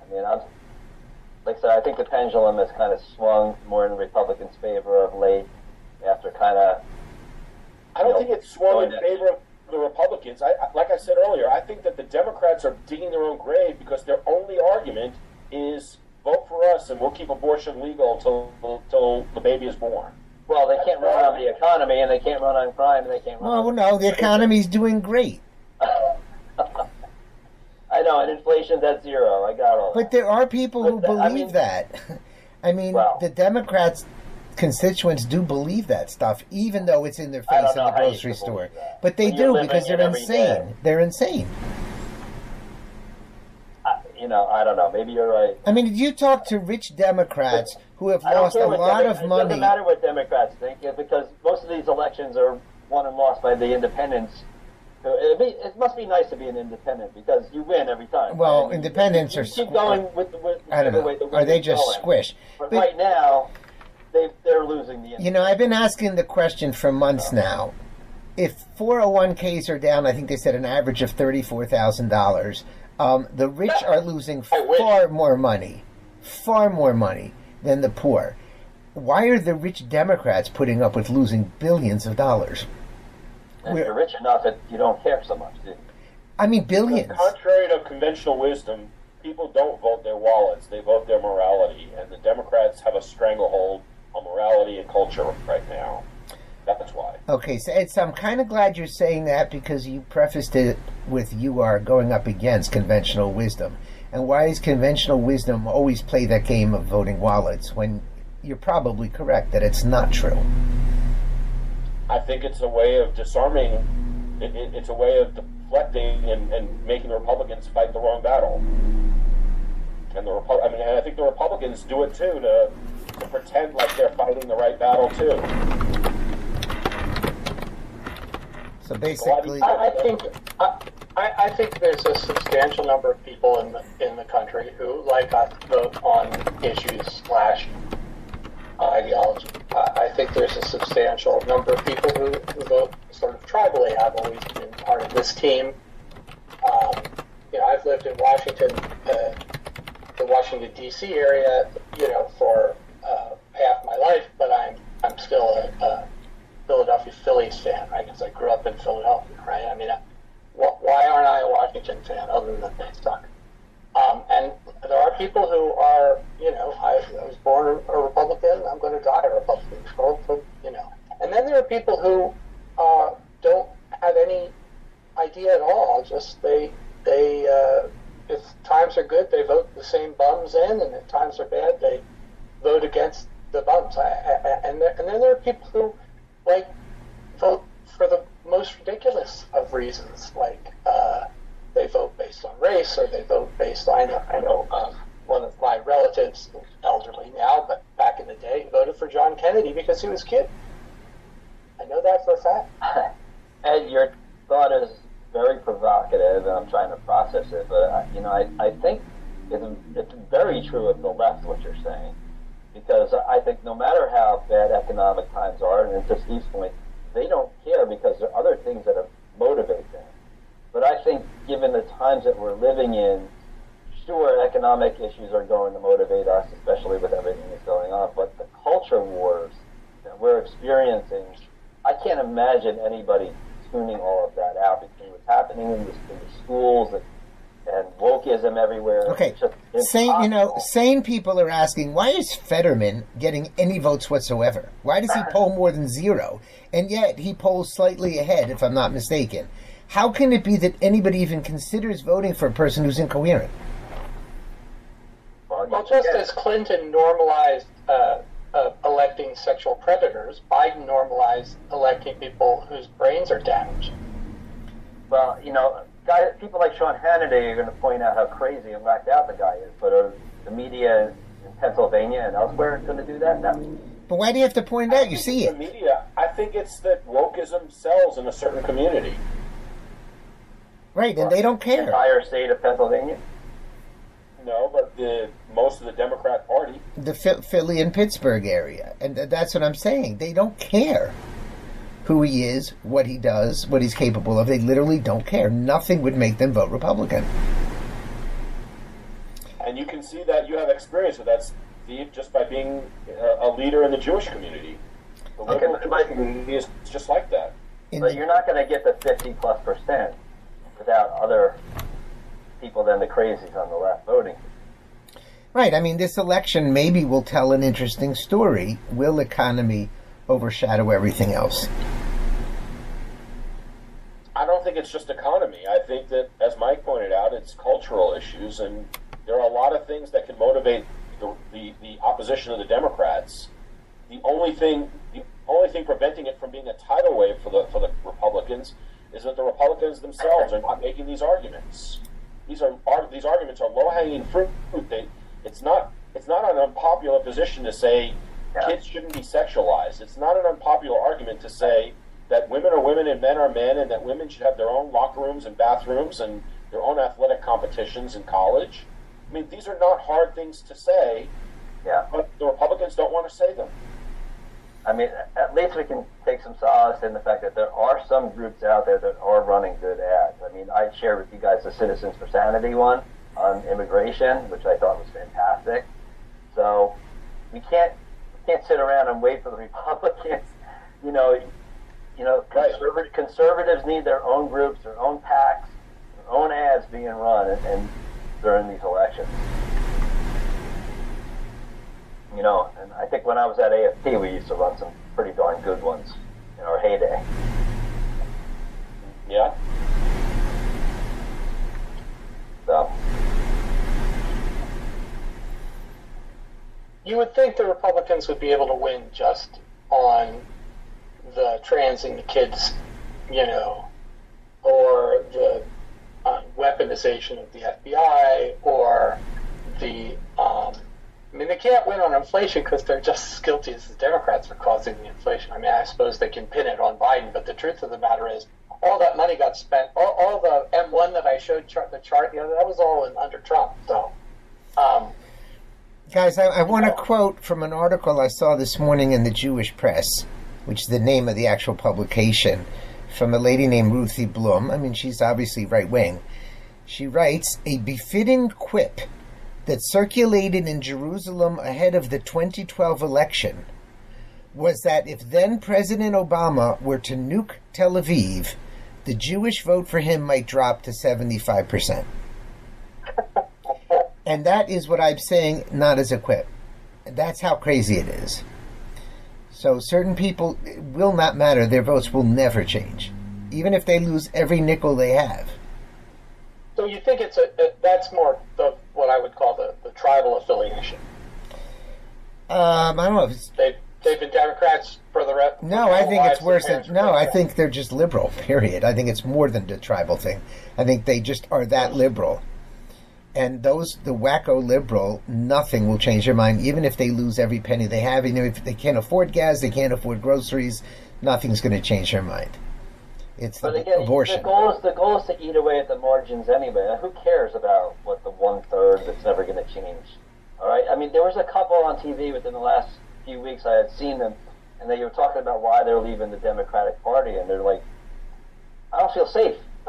I mean, I'm, like I said, I think the pendulum has kind of swung more in Republicans' favor of late after kind of. I don't know, think it's swung in favor of the Republicans. I, like I said earlier, I think that the Democrats are digging their own grave because their only argument is vote for us and we'll keep abortion legal until until the baby is born. Well, they can't run on the economy and they can't run on crime and they can't run. Well, no, the economy's doing great. [laughs] I know, and inflation's at zero. I got all. But there are people but who believe I mean, that. [laughs] I mean, well, the Democrats constituents do believe that stuff, even though it's in their face in the grocery store. But they when do because they're insane. They're insane you know, I don't know. Maybe you're right. I mean, did you talk to rich Democrats who have lost a lot Demo- of money? It doesn't matter what Democrats think because most of these elections are won and lost by the independents. Be, it must be nice to be an independent because you win every time. Well, right? independents you, you are keep going with, with I don't know. The are they just going. squish? But, but, right now, they they're losing the. You know, I've been asking the question for months now. If 401ks are down, I think they said an average of thirty-four thousand dollars. Um, the rich are losing far more money, far more money than the poor. Why are the rich Democrats putting up with losing billions of dollars? And if you're rich enough that you don't care so much, do you? I mean, billions. Contrary to conventional wisdom, people don't vote their wallets; they vote their morality, and the Democrats have a stranglehold on morality and culture right now. That's why. Okay, so it's, I'm kind of glad you're saying that because you prefaced it with you are going up against conventional wisdom. And why is conventional wisdom always play that game of voting wallets when you're probably correct that it's not true? I think it's a way of disarming. It, it, it's a way of deflecting and, and, making the Republicans fight the wrong battle. And the Repu- I mean, I think the Republicans do it too to to pretend like they're fighting the right battle too. So basically, I, I think I, I, think there's a substantial number of people in the in the country who, like us, vote on issues slash ideology. I think there's a substantial number of people who, who vote sort of tribally. I've always been part of this team. Um, you know, I've lived in Washington, uh, the Washington D.C. area, you know, for uh, half my life, but I'm I'm still a, a Philadelphia Phillies fan, right? Because I grew up in Philadelphia, right? I mean, uh, why aren't I a Washington fan other than they suck? Um, and there are people who are, you know, I, I was born a Republican. I'm going to die a Republican. So, you know, and then there are people who uh, don't have any idea at all. Just they they uh, if times are good, they vote the same bums in, and if times are bad, they vote against the bums. I, I, and there, and then there are people who like vote for the most ridiculous of reasons, like uh, they vote based on race or they vote based on. I know, um, one of my relatives, elderly now, but back in the day, voted for John Kennedy because he was cute. I know that for a fact. [laughs] Ed, your thought is very provocative, and I'm trying to process it. But I, you know, I, I think it's, it's very true of the left what you're saying because I think no matter how bad economic times are, and to Steve's point, they don't care because there are other things that motivate them. But I think given the times that we're living in, sure, economic issues are going to motivate us, especially with everything that's going on. But the culture wars that we're experiencing, I can't imagine anybody tuning all of that out between what's happening in the, in the schools, and wokeism everywhere. Okay, sane you know sane people are asking why is Fetterman getting any votes whatsoever? Why does he poll more than zero? And yet he polls slightly ahead, if I'm not mistaken. How can it be that anybody even considers voting for a person who's incoherent? Well, just as Clinton normalized uh, uh, electing sexual predators, Biden normalized electing people whose brains are damaged. Well, you know, guy, people like Sean Hannity are going to point out how crazy and whacked out the guy is, but are the media in Pennsylvania and elsewhere is going to do that? No. But why do you have to point it out? You see it. The media. I think it's that wokeism sells in a certain community. Right, and they don't care. The entire state of Pennsylvania. No, but the most of the Democrat Party, the Philly and Pittsburgh area, and that's what I'm saying. They don't care who he is, what he does, what he's capable of. They literally don't care. Nothing would make them vote Republican. And you can see that you have experience with that, Steve, just by being uh, a, leader in the Jewish community. The liberal okay, Jewish community is just like that. But you're not going to get the 50 plus percent without other people than the crazies on the left voting. Right. I mean, this election maybe will tell an interesting story. Will economy overshadow everything else? I don't think it's just economy. I think that, as Mike pointed out, it's cultural issues, and there are a lot of things that can motivate the, the, the opposition of the Democrats. The only thing, the only thing preventing it from being a tidal wave for the for the Republicans is that the Republicans themselves are not making these arguments. These are, are these arguments are low hanging fruit. They, it's not it's not an unpopular position to say yeah. kids shouldn't be sexualized. It's not an unpopular argument to say that women are women and men are men, and that women should have their own locker rooms and bathrooms and their own athletic competitions in college. I mean, these are not hard things to say, yeah. but the Republicans don't want to say them. I mean, at least we can take some solace in the fact that there are some groups out there that are running good ads. I mean, I shared with you guys the Citizens for Sanity one on immigration, which I thought was fantastic. So we can't can't sit around and wait for the Republicans. [laughs] You know, you know, conservative, conservatives need their own groups, their own PACs, their own ads being run, and, and during these elections. You know, and I think when I was at AFP, we used to run some pretty darn good ones in our heyday. Yeah. So. You would think the Republicans would be able to win just on the trans and the kids, you know, or the uh, weaponization of the FBI, or the. Um, I mean, they can't win on inflation because they're just as guilty as the Democrats for causing the inflation. I mean, I suppose they can pin it on Biden, but the truth of the matter is, all that money got spent. All, all the M1 that I showed chart, the chart, you know, that was all in, under Trump. So. Um, Guys, I, I want to quote from an article I saw this morning in the Jewish Press, which is the name of the actual publication, from a lady named Ruthie Blum. I mean, she's obviously right wing. She writes a befitting quip that circulated in Jerusalem ahead of the 2012 election was that if then President Obama were to nuke Tel Aviv, the Jewish vote for him might drop to 75%. [laughs] And that is what I'm saying, not as a quip. That's how crazy it is. So certain people it will not matter. Their votes will never change, even if they lose every nickel they have. So you think it's a, a that's more the what I would call the, the tribal affiliation. Um, I don't know if it's They they've been Democrats for the rest. no. I think it's worse than no. I think they're just liberal. [laughs] Period. I think it's more than the tribal thing. I think they just are that liberal. And those, the wacko liberal, nothing will change their mind, even if they lose every penny they have. Even if they can't afford gas, they can't afford groceries, nothing's going to change their mind. It's the But again, abortion. the goal is the goal is to eat away at the margins anyway. Who cares about what the one third that's never going to change? All right. I mean, there was a couple on TV within the last few weeks. I had seen them, and they were talking about why they're leaving the Democratic Party, and they're like, "I don't feel safe. [laughs]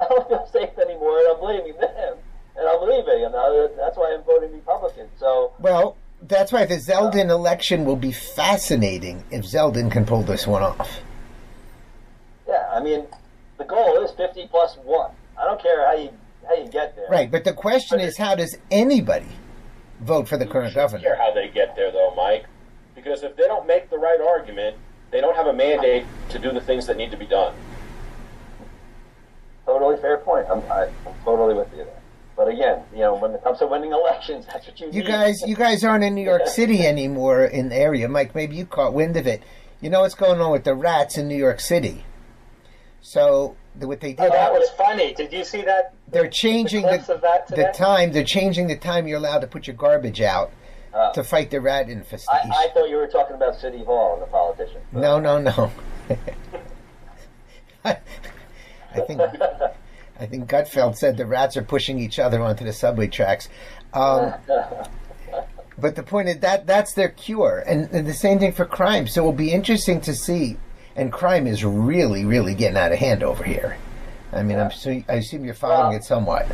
[laughs] I don't feel safe anymore, and I'm blaming them, and I'm leaving, and I, that's why I'm voting Republican." So. Well, that's why the Zeldin election will be fascinating if Zeldin can pull this one off. Yeah, I mean, the goal is 50 plus one. I don't care how you how you get there. Right, but the question is, how does anybody vote for the current governor? I don't care how they get there, though, Mike. Because if they don't make the right argument, they don't have a mandate to do the things that need to be done. Totally fair point. I'm, I, I'm totally with you there. But again, you know, when it comes to winning elections, [laughs] that's what you You need. guys, you guys aren't in New York City anymore in the area, Mike. Maybe you caught wind of it. You know what's going on with the rats in New York City? So the- what they did. Oh, did, that was funny. Did you see that? they're changing the, that the time. They're changing the time you're allowed to put your garbage out Uh, to fight the rat I, infestation. I thought you were talking about City Hall and the politicians. No, no, no. [laughs] [laughs] I think I think Gutfeld said the rats are pushing each other onto the subway tracks. Um, but the point is that that's their cure, and, and the same thing for crime. So it'll be interesting to see. And crime is really, really getting out of hand over here. I mean, I'm su- I assume you're following Well- it somewhat.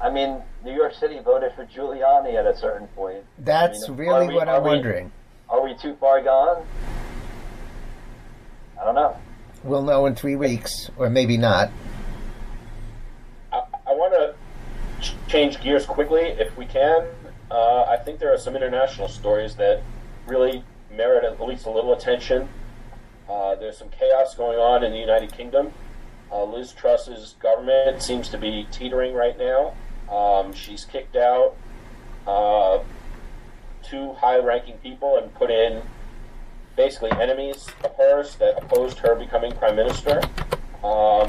I mean, New York City voted for Giuliani at a certain point. That's I mean, really we- what I'm we- wondering. Are we too far gone? I don't know. We'll know in three weeks, or maybe not. I, I want to change gears quickly, if we can. Uh, I think there are some international stories that really merit at least a little attention. Uh, there's some chaos going on in the United Kingdom. Uh, Liz Truss's government seems to be teetering right now. Um, she's kicked out uh, two high-ranking people and put in basically enemies of hers that opposed her becoming prime minister. Um,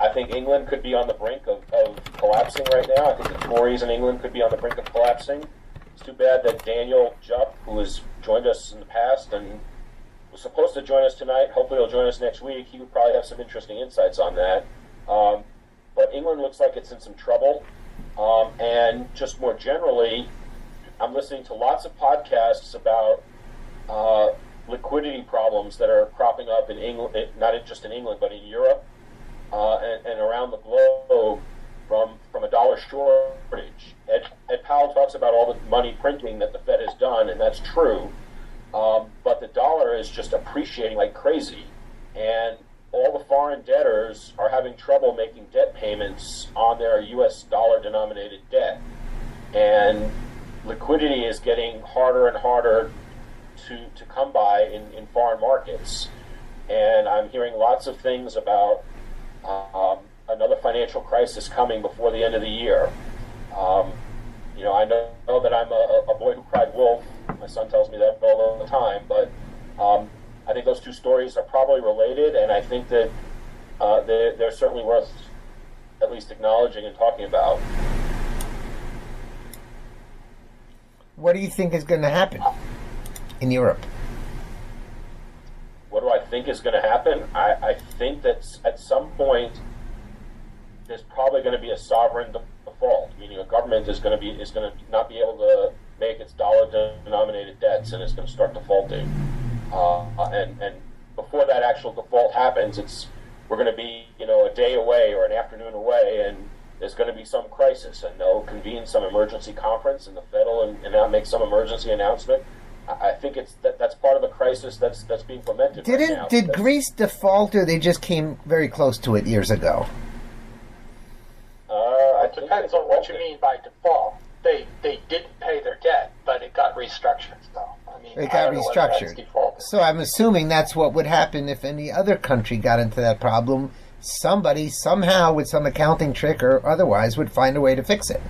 I think England could be on the brink of, of collapsing right now. I think the Tories in England could be on the brink of collapsing. It's too bad that Daniel Jupp, who has joined us in the past and was supposed to join us tonight, hopefully he'll join us next week. He would probably have some interesting insights on that. Um, but England looks like it's in some trouble. Um, and just more generally, I'm listening to lots of podcasts about uh, liquidity problems that are cropping up in England, not just in England, but in Europe uh, and, and around the globe from from a dollar shortage. Ed, Ed Powell talks about all the money printing that the Fed has done, and that's true. Um, but the dollar is just appreciating like crazy, and all the foreign debtors are having trouble making debt payments on their U.S. dollar denominated debt. And liquidity is getting harder and harder to, to come by in, in foreign markets. And I'm hearing lots of things about um, another financial crisis coming before the end of the year. Um, you know, I know, know that I'm a, a, boy who cried wolf. My son tells me that all the time, but um, I think those two stories are probably related, and I think that uh, they're, they're certainly worth at least acknowledging and talking about. What do you think is going to happen in Europe? What do I think is going to happen? I, I think that at some point there's probably going to be a sovereign default, meaning a government is going to be is going to not be able to make its dollar denominated debts and it's going to start defaulting. Uh, and and before that actual default happens, it's we're going to be you know a day away or an afternoon away, and there's going to be some crisis, and they'll convene some emergency conference, and the Fed will and, and make some emergency announcement. I, I think it's that that's part of a crisis that's that's being fomented. Didn't right did Greece default, or they just came very close to it years ago? Uh, it depends on what you mean by default. They they didn't pay their debt, but it got restructured. So I mean, it got restructured. So I'm assuming that's what would happen if any other country got into that problem. Somebody somehow, with some accounting trick or otherwise, would find a way to fix it.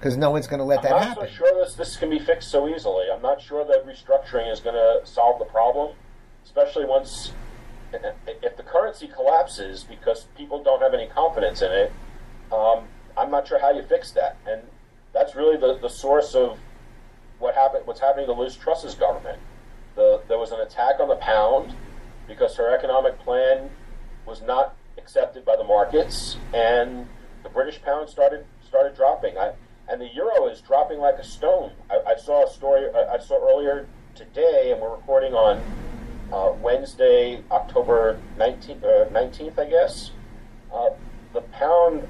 Because no one's going to let I'm that happen. I'm not so sure this this can be fixed so easily. I'm not sure that restructuring is going to solve the problem, especially once [laughs] if the currency collapses because people don't have any confidence in it um, I'm not sure how you fix that. And that's really the, the source of what happened, what's happening to Liz Truss's government. The, there was an attack on the pound because her economic plan was not accepted by the markets, and the British pound started started dropping. I, and the euro is dropping like a stone. I, I saw a story I, I, saw earlier today, and we're recording on uh, Wednesday, October 19th, uh, 19th I guess. Uh, the pound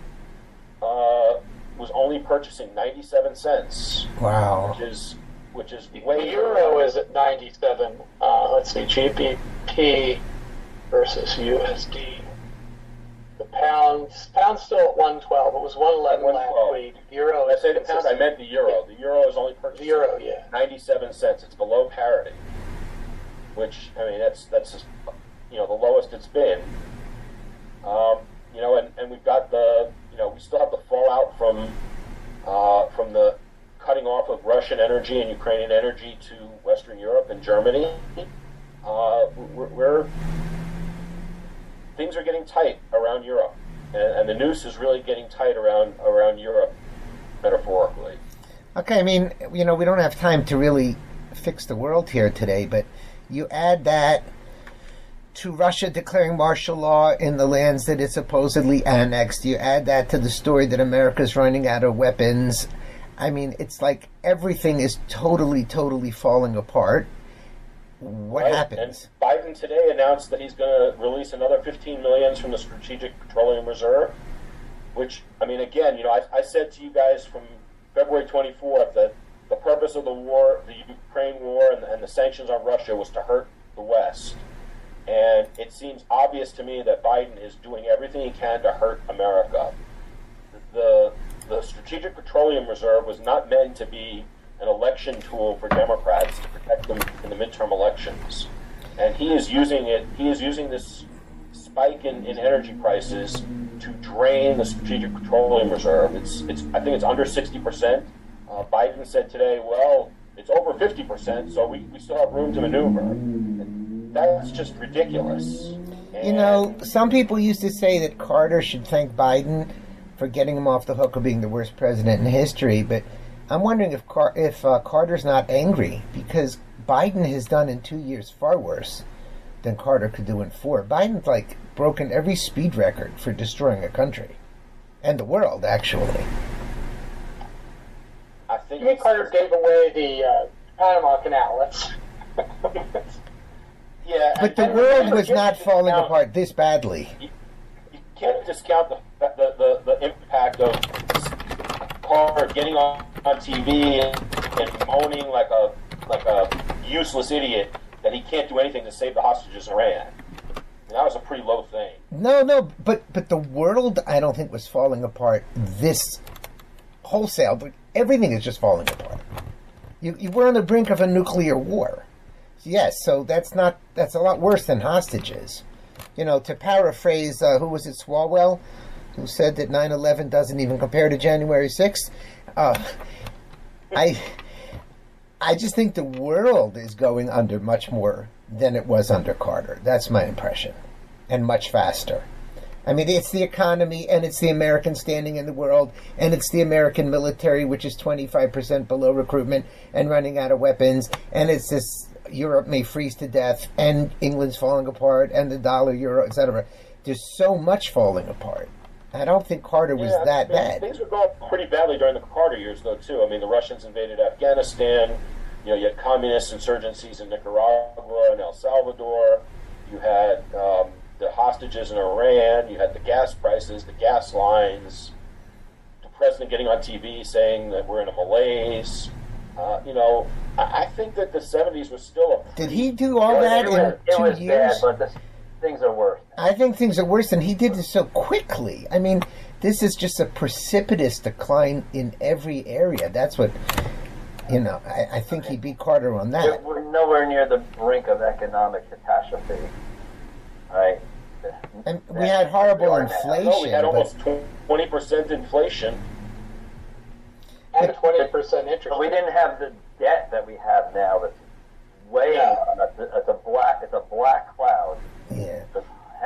uh, was only purchasing 97 cents. Wow. Which is which is way the euro is at 97. Uh, let's see, GBP versus USD. The pound pound's still at 112. It was 111 last week. Euro. I say the pound. I meant the euro. The euro is only purchasing the euro. Yeah. 97 cents. It's below parity. Which I mean, that's that's you know the lowest it's been. Um, you know, and, and we've got the you know, we still have the fallout from uh, from the cutting off of Russian energy and Ukrainian energy to Western Europe and Germany. Uh, we're, we're, things are getting tight around Europe, and, and, the noose is really getting tight around around Europe, metaphorically. Okay, I mean, you know, we don't have time to really fix the world here today, but you add that to Russia declaring martial law in the lands that it supposedly annexed. You add that to the story that America's running out of weapons. I mean, it's like everything is totally, totally falling apart. What right. happens? And Biden today announced that he's going to release another 15 millions from the Strategic Petroleum Reserve. Which, I mean, again, you know, I, I said to you guys from February 24th that the purpose of the war, the Ukraine war, and, and the sanctions on Russia was to hurt the West. And it seems obvious to me that Biden is doing everything he can to hurt America. The, the Strategic Petroleum Reserve was not meant to be an election tool for Democrats to protect them in the midterm elections. And he is using it, he is using this spike in, in energy prices to drain the Strategic Petroleum Reserve. It's, it's, I think it's under 60%. Uh, Biden said today, well, it's over 50%, so we, we still have room to maneuver. And that's just ridiculous. And you know, some people used to say that Carter should thank Biden for getting him off the hook of being the worst president in history, but I'm wondering if Car- if uh, Carter's not angry because Biden has done in two years far worse than Carter could do in four. Biden's like broken every speed record for destroying a country and the world, actually. I think Carter gave away the uh, Panama Canal. Let's [laughs] Yeah, but the world was not falling discount, apart this badly. You, you can't discount the, the, the, the impact of Carter getting on, on TV and, moaning like a like a useless idiot that he can't do anything to save the hostages in Iran. And that was a pretty low thing. No, no, but but the world I don't think was falling apart this wholesale, but everything is just falling apart. You you were on the brink of a nuclear war. Yes, so that's not that's a lot worse than hostages. You know, to paraphrase uh, who was it Swalwell who said that 9/11 doesn't even compare to January 6th. Uh, I I just think the world is going under much more than it was under Carter. That's my impression and much faster. I mean, it's the economy and it's the American standing in the world and it's the American military, which is 25% below recruitment and running out of weapons. And it's this Europe may freeze to death and England's falling apart and the dollar, euro, etc. There's so much falling apart. I don't think Carter was Yeah, that I mean, bad. Things were going pretty badly during the Carter years, though, too. I mean, the Russians invaded Afghanistan. You know, you had communist insurgencies in Nicaragua and El Salvador. You had um, the hostages in Iran. You had the gas prices, the gas lines. The president getting on TV saying that we're in a malaise. Uh, you know, I, I think that the '70s was still a Did he do all that in two years? bad, but the, things are worse. I think things are worse, and he did it so quickly. I mean, this is just a precipitous decline in every area. That's what, you know, I, I think he beat Carter on We're, that. we're nowhere near the brink of economic catastrophe, right? And we had horrible We are now. inflation. no, we had but- almost twenty percent inflation. and twenty percent interest. But we didn't have the debt that we have now. That's weighing Yeah. on us. It's a black. It's a black cloud. Yeah.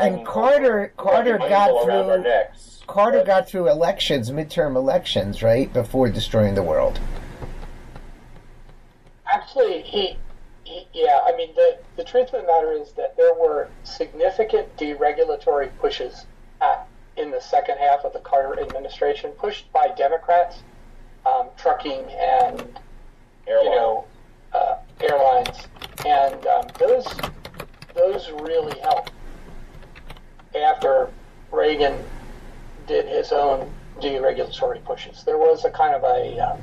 And Carter, Carter got all around our through. Carter got through elections, midterm elections, right before destroying the world. Actually, he, he, yeah, I mean, the, the truth of the matter is that there were significant deregulatory pushes at, in the second half of the Carter administration, pushed by Democrats, um, trucking and, you know, uh, airlines. And um, those, those really helped after Reagan did his own deregulatory pushes. There was a kind of a,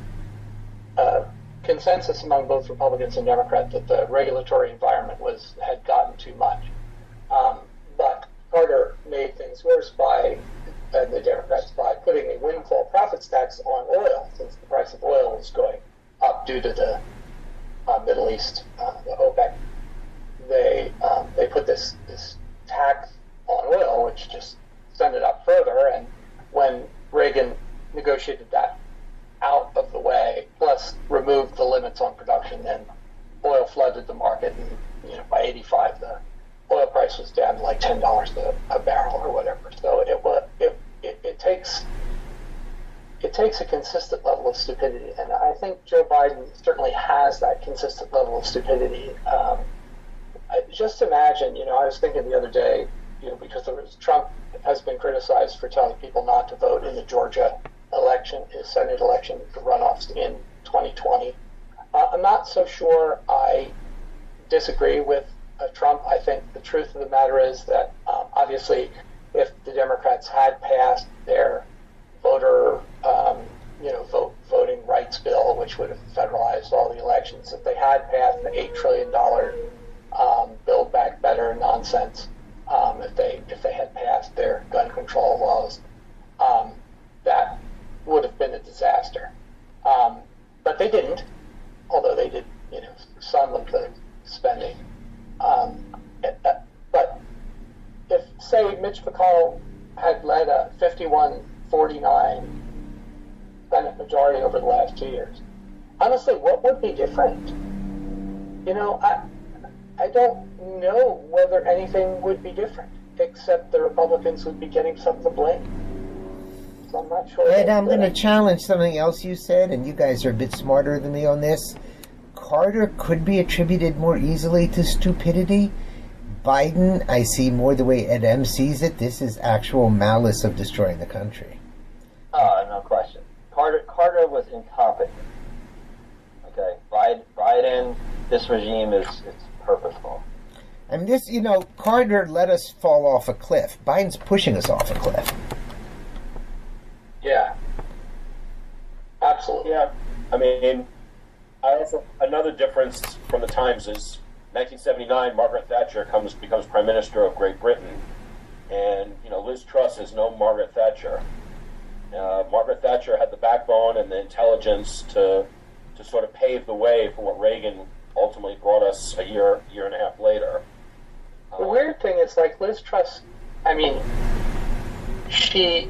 uh, consensus among both Republicans and Democrats that the regulatory environment was had gotten too much. Um, but Carter made things worse by and the Democrats by putting a windfall profits tax on oil, since the price of oil was going up due to the uh, Middle East, uh, the OPEC. They um, they put this this tax on oil, which just sent it up further. And when Reagan negotiated that out of the way, plus removed the limits on production, then oil flooded the market, and you know by '85 the oil price was down to like ten dollars a barrel or whatever. So it it, it, it takes it takes a consistent level of stupidity, and I think Joe Biden certainly has that consistent level of stupidity. Um, just imagine, you know, I was thinking the other day, you know, because was, Trump has been criticized for telling people not to vote in the Georgia election, his Senate election, the runoffs in 2020. Uh, I'm not so sure I disagree with uh, Trump. I think the truth of the matter is that um, obviously, if the Democrats had passed their voter, um, you know, vote, voting rights bill, which would have federalized all the elections, if they had passed the eight trillion dollar um, Build Back Better nonsense, um, if they if they had passed their gun control laws, um, that would have been a disaster. Um, but they didn't, although they did, you know, some of the spending. Um, but if, say, Mitch McConnell had led a 51-49 Senate majority over the last two years, honestly, what would be different? You know, I, I don't know whether anything would be different, except the Republicans would be getting some of the blame. So I'm not sure. Ed, I'm going to challenge something else you said, and you guys are a bit smarter than me on this. Carter could be attributed more easily to stupidity. Biden, I see more the way Ed M sees it. This is actual malice of destroying the country. Oh, no question. Carter Carter was incompetent. Okay, Biden, Biden this regime is it's purposeful. I mean, this, you know, Carter let us fall off a cliff. Biden's pushing us off a cliff. Yeah. Absolutely. Yeah, I mean, I also another difference from the times is 1979. Margaret Thatcher comes becomes Prime Minister of Great Britain, And, you know, Liz Truss is no Margaret Thatcher. Uh, Margaret Thatcher had the backbone and the intelligence to, to sort of pave the way for what Reagan ultimately brought us a year, year and a half later. The weird thing is, like, Liz Truss, I mean, she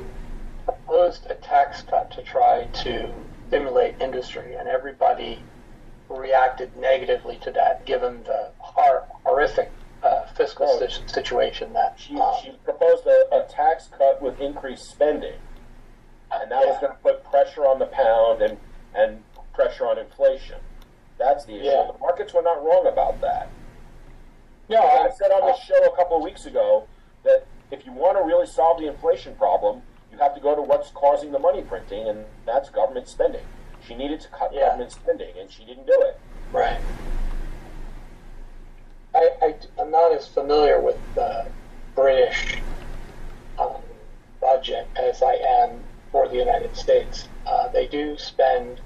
proposed a tax cut to try to stimulate industry, and everybody reacted negatively to that, given the hor- horrific uh, fiscal oh, situation that she, um, she proposed a, a, tax cut with increased spending, and that yeah. was going to put pressure on the pound and and pressure on inflation. That's the issue. Yeah. The markets were not wrong about that. No, I, I said on the show a couple of weeks ago that if you want to really solve the inflation problem, you have to go to what's causing the money printing, and that's government spending. She needed to cut yeah. government spending, and she didn't do it. Right. I, I, am not as familiar with the British um, budget as I am for the United States. Uh, they do spend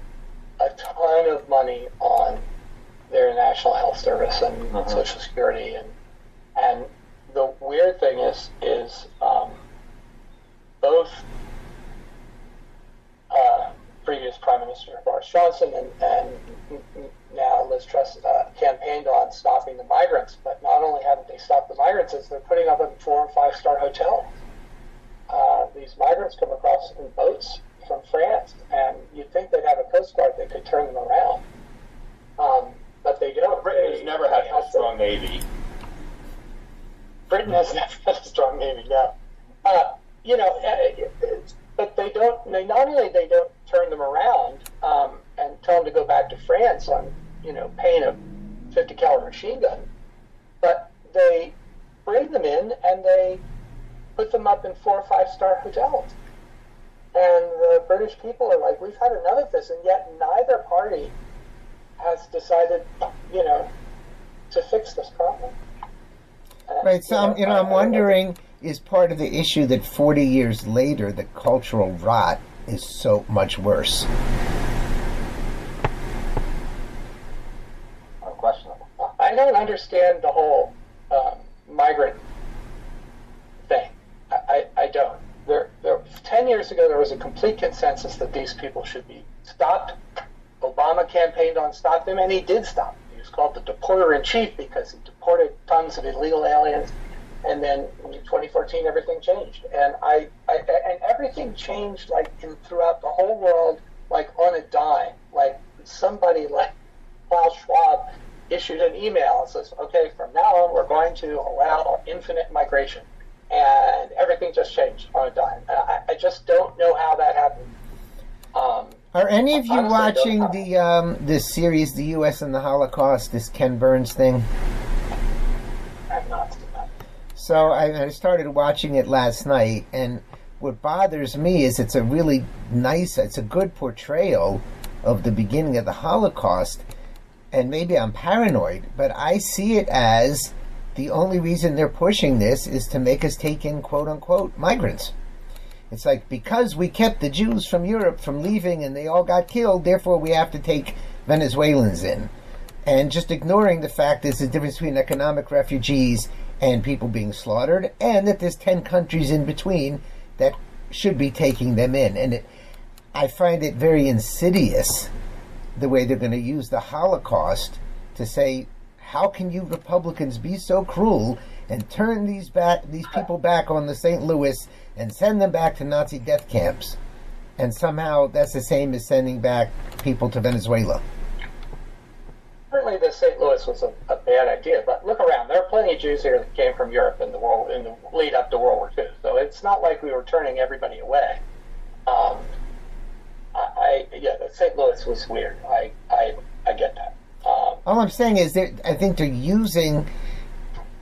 a ton of money on their national health service and uh-huh. social security and and the weird thing is is um, both uh, previous Prime Minister Boris Johnson and, and now Liz Truss uh, campaigned on stopping the migrants. But not only haven't they stopped the migrants, is they're putting up in four and five star hotels. Uh, these migrants come across in boats from France, and you'd think they'd have a coast guard that could turn them around. Um, but they don't. Britain has never had a strong navy. Britain has [laughs] never had a strong navy. No, uh, you know, uh, but they don't. They not only they don't turn them around um, and tell them to go back to France on you know paying a 50 caliber machine gun, but they bring them in and they put them up in four or five star hotels. And the British people are like, we've had enough of this, and yet neither party has decided, you know, to fix this problem. Right. So, I'm, you know, I'm wondering is part of the issue that 40 years later, the cultural rot is so much worse. Unquestionable. I don't understand the whole um, migrant thing. I, I, I don't. There, there, 10 years ago, there was a complete consensus that these people should be stopped. Obama campaigned on stop them, and he did stop them. He was called the deporter in chief because he deported tons of illegal aliens and then in 2014 everything changed and I, I, and everything changed like in throughout the whole world like on a dime like somebody like Klaus Schwab issued an email and says okay from now on we're going to allow infinite migration and everything just changed on a dime I, I just don't know how that happened um, are any of you watching the um, this series, The U.S. and the Holocaust, this Ken Burns thing? I've not so I, I started watching it last night, and what bothers me is it's a really nice, it's a good portrayal of the beginning of the Holocaust. And maybe I'm paranoid, but I see it as the only reason they're pushing this is to make us take in quote unquote migrants. It's like because we kept the Jews from Europe from leaving and they all got killed, therefore we have to take Venezuelans in. And just ignoring the fact there's a difference between economic refugees and people being slaughtered, and that there's 10 countries in between that should be taking them in. And it, I find it very insidious the way they're going to use the Holocaust to say, how can you Republicans be so cruel and turn these back these people back on the St. Louis and send them back to Nazi death camps? And somehow that's the same as sending back people to Venezuela certainly the St. Louis was a, a, bad idea. But look around; there are plenty of Jews here that came from Europe in the world in the lead up to World War II. So it's not like we were turning everybody away. Um, I, I yeah, St. Louis was weird. I I, I get that. All I'm saying is that I think they're using.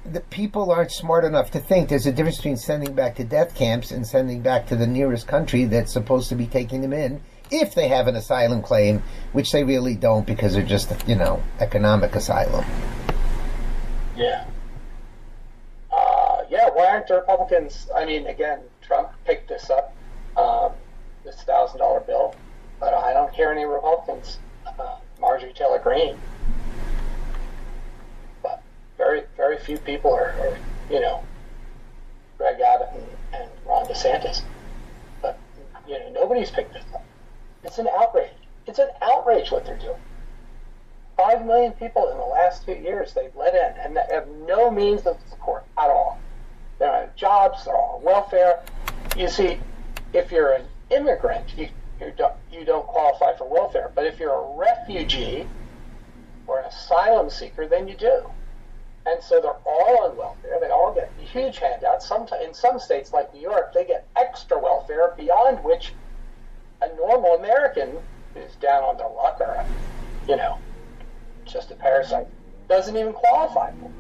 The people aren't smart enough to think there's a difference between sending back to death camps and sending back to the nearest country that's supposed to be taking them in if they have an asylum claim, which they really don't because they're just, you know, economic asylum. Yeah. Uh, yeah, why aren't the Republicans? I mean, again, Trump picked this up, um, this thousand dollar bill, but I don't hear any Republicans. Uh, Marjorie Taylor Greene, but very, very few people are, are you know, Greg Abbott. And, and, Ron DeSantis. But you know, nobody's picked this up. It's an outrage. It's an outrage what they're doing. Five million people in the last two years they've let in, and have no means of support at all. They don't have jobs. They're on welfare. You see, if you're an immigrant, you you don't, you don't qualify for welfare. But if you're a refugee or an asylum seeker, then you do. And so they're all on welfare. They all get huge handouts. Some, in some states, like New York, they get extra welfare beyond which a normal American who's down on their luck or, you know, just a parasite doesn't even qualify for.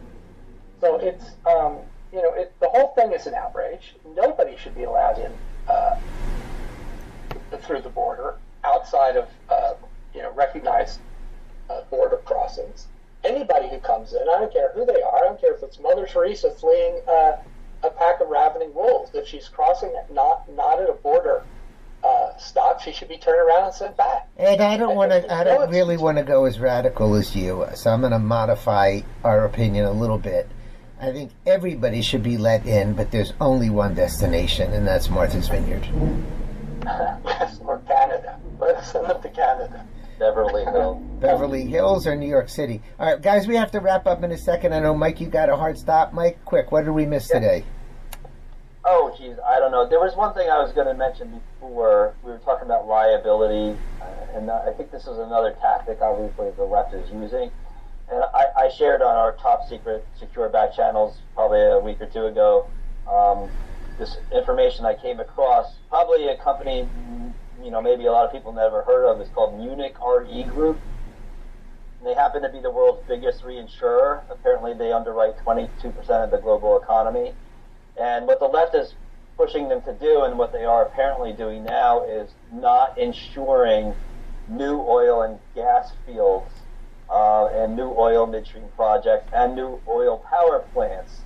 So it's, um, you know, it, the whole thing is an outrage. Nobody should be allowed in uh, through the border outside of, uh, you know, recognized uh, border crossings anybody who comes in, I don't care who they are, I don't care if it's Mother Teresa fleeing uh, a pack of ravening wolves. If she's crossing not not at a border uh, stop, she should be turned around and sent back. And I don't want to. I don't really want to go as radical as you, so I'm going to modify our opinion a little bit. I think everybody should be let in, but there's only one destination, and that's Martha's Vineyard. Yes, or Canada. Let us send them to Canada. Beverly Hills. Beverly Hills or New York City. All right, guys, we have to wrap up in a second. I know, Mike, you got a hard stop. Mike, quick, what did we miss yeah. today? Oh, geez, I don't know. There was one thing I was going to mention before. We were talking about liability, uh, and I think this is another tactic, obviously, the left is using. And I, I shared on our top secret secure back channels probably a week or two ago um, this information I came across, probably a company you know maybe a lot of people never heard of is called Munich RE Group. And they happen to be the world's biggest reinsurer. Apparently, they underwrite 22% of the global economy. And what the left is pushing them to do, and what they are apparently doing now, is not insuring new oil and gas fields uh, and new oil midstream projects and new oil power plants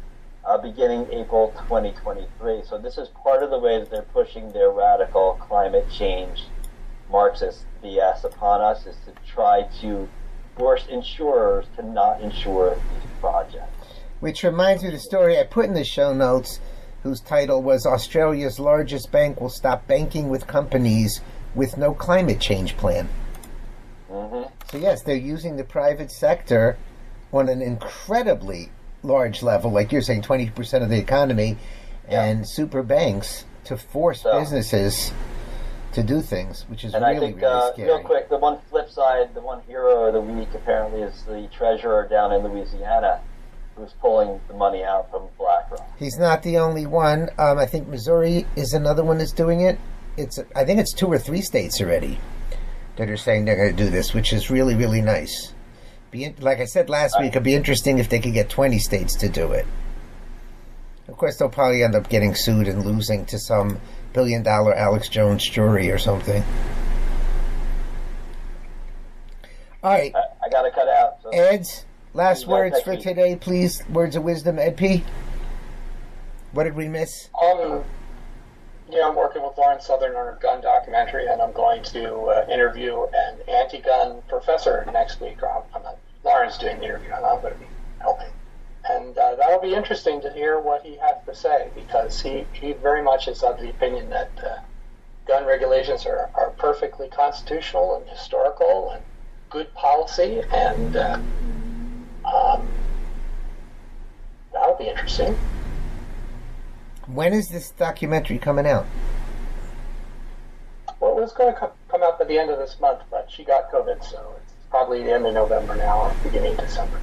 uh, beginning April 2023. So this is part of the way that they're pushing their radical climate change Marxist BS upon us is to try to force insurers to not insure these projects. Which reminds me of the story I put in the show notes, whose title was Australia's largest bank will stop banking with companies with no climate change plan. Mm-hmm. So, yes, they're using the private sector on an incredibly large level, like you're saying, 20% of the economy, yeah. and super banks to force so, businesses to do things, which is really, think, really uh, scary. Real quick, the one flip side, the one hero of the week apparently is the treasurer down in Louisiana who's pulling the money out from BlackRock. He's not the only one. Um, I think Missouri is another one that's doing it. It's I think it's two or three states already that are saying they're going to do this, which is really really nice. Be like I said last week, it'd be interesting if they could get 20 states to do it. Of course, they'll probably end up getting sued and losing to some billion dollar Alex Jones jury or something. All right. I, I got to cut out. So. Ed's last words for today, please. Words of wisdom, Ed P. What did we miss? Um, yeah, I'm working with Lauren Southern on a gun documentary, and I'm going to uh, interview an anti-gun professor next week. I'm, I'm not, Lauren's doing the interview, and I'm going to be helping. And uh, that'll be interesting to hear what he has to say, because he, he very much is of the opinion that uh, gun regulations are, are perfectly constitutional and historical and good policy, and uh, um, that'll be interesting. When is this documentary coming out? Well, it was going to come out by the end of this month, but she got COVID, so it's probably the end of November now or beginning of December.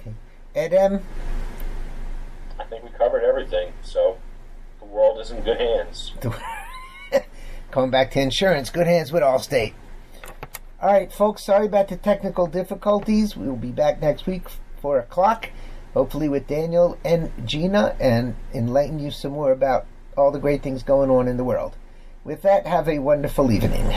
Okay. Ed M? I think we covered everything, so the world is in good hands. [laughs] Coming back to insurance, good hands with Allstate. All right, folks, sorry about the technical difficulties. We will be back next week, 4 o'clock hopefully with Daniel and Gina, and enlighten you some more about all the great things going on in the world. With that, have a wonderful evening.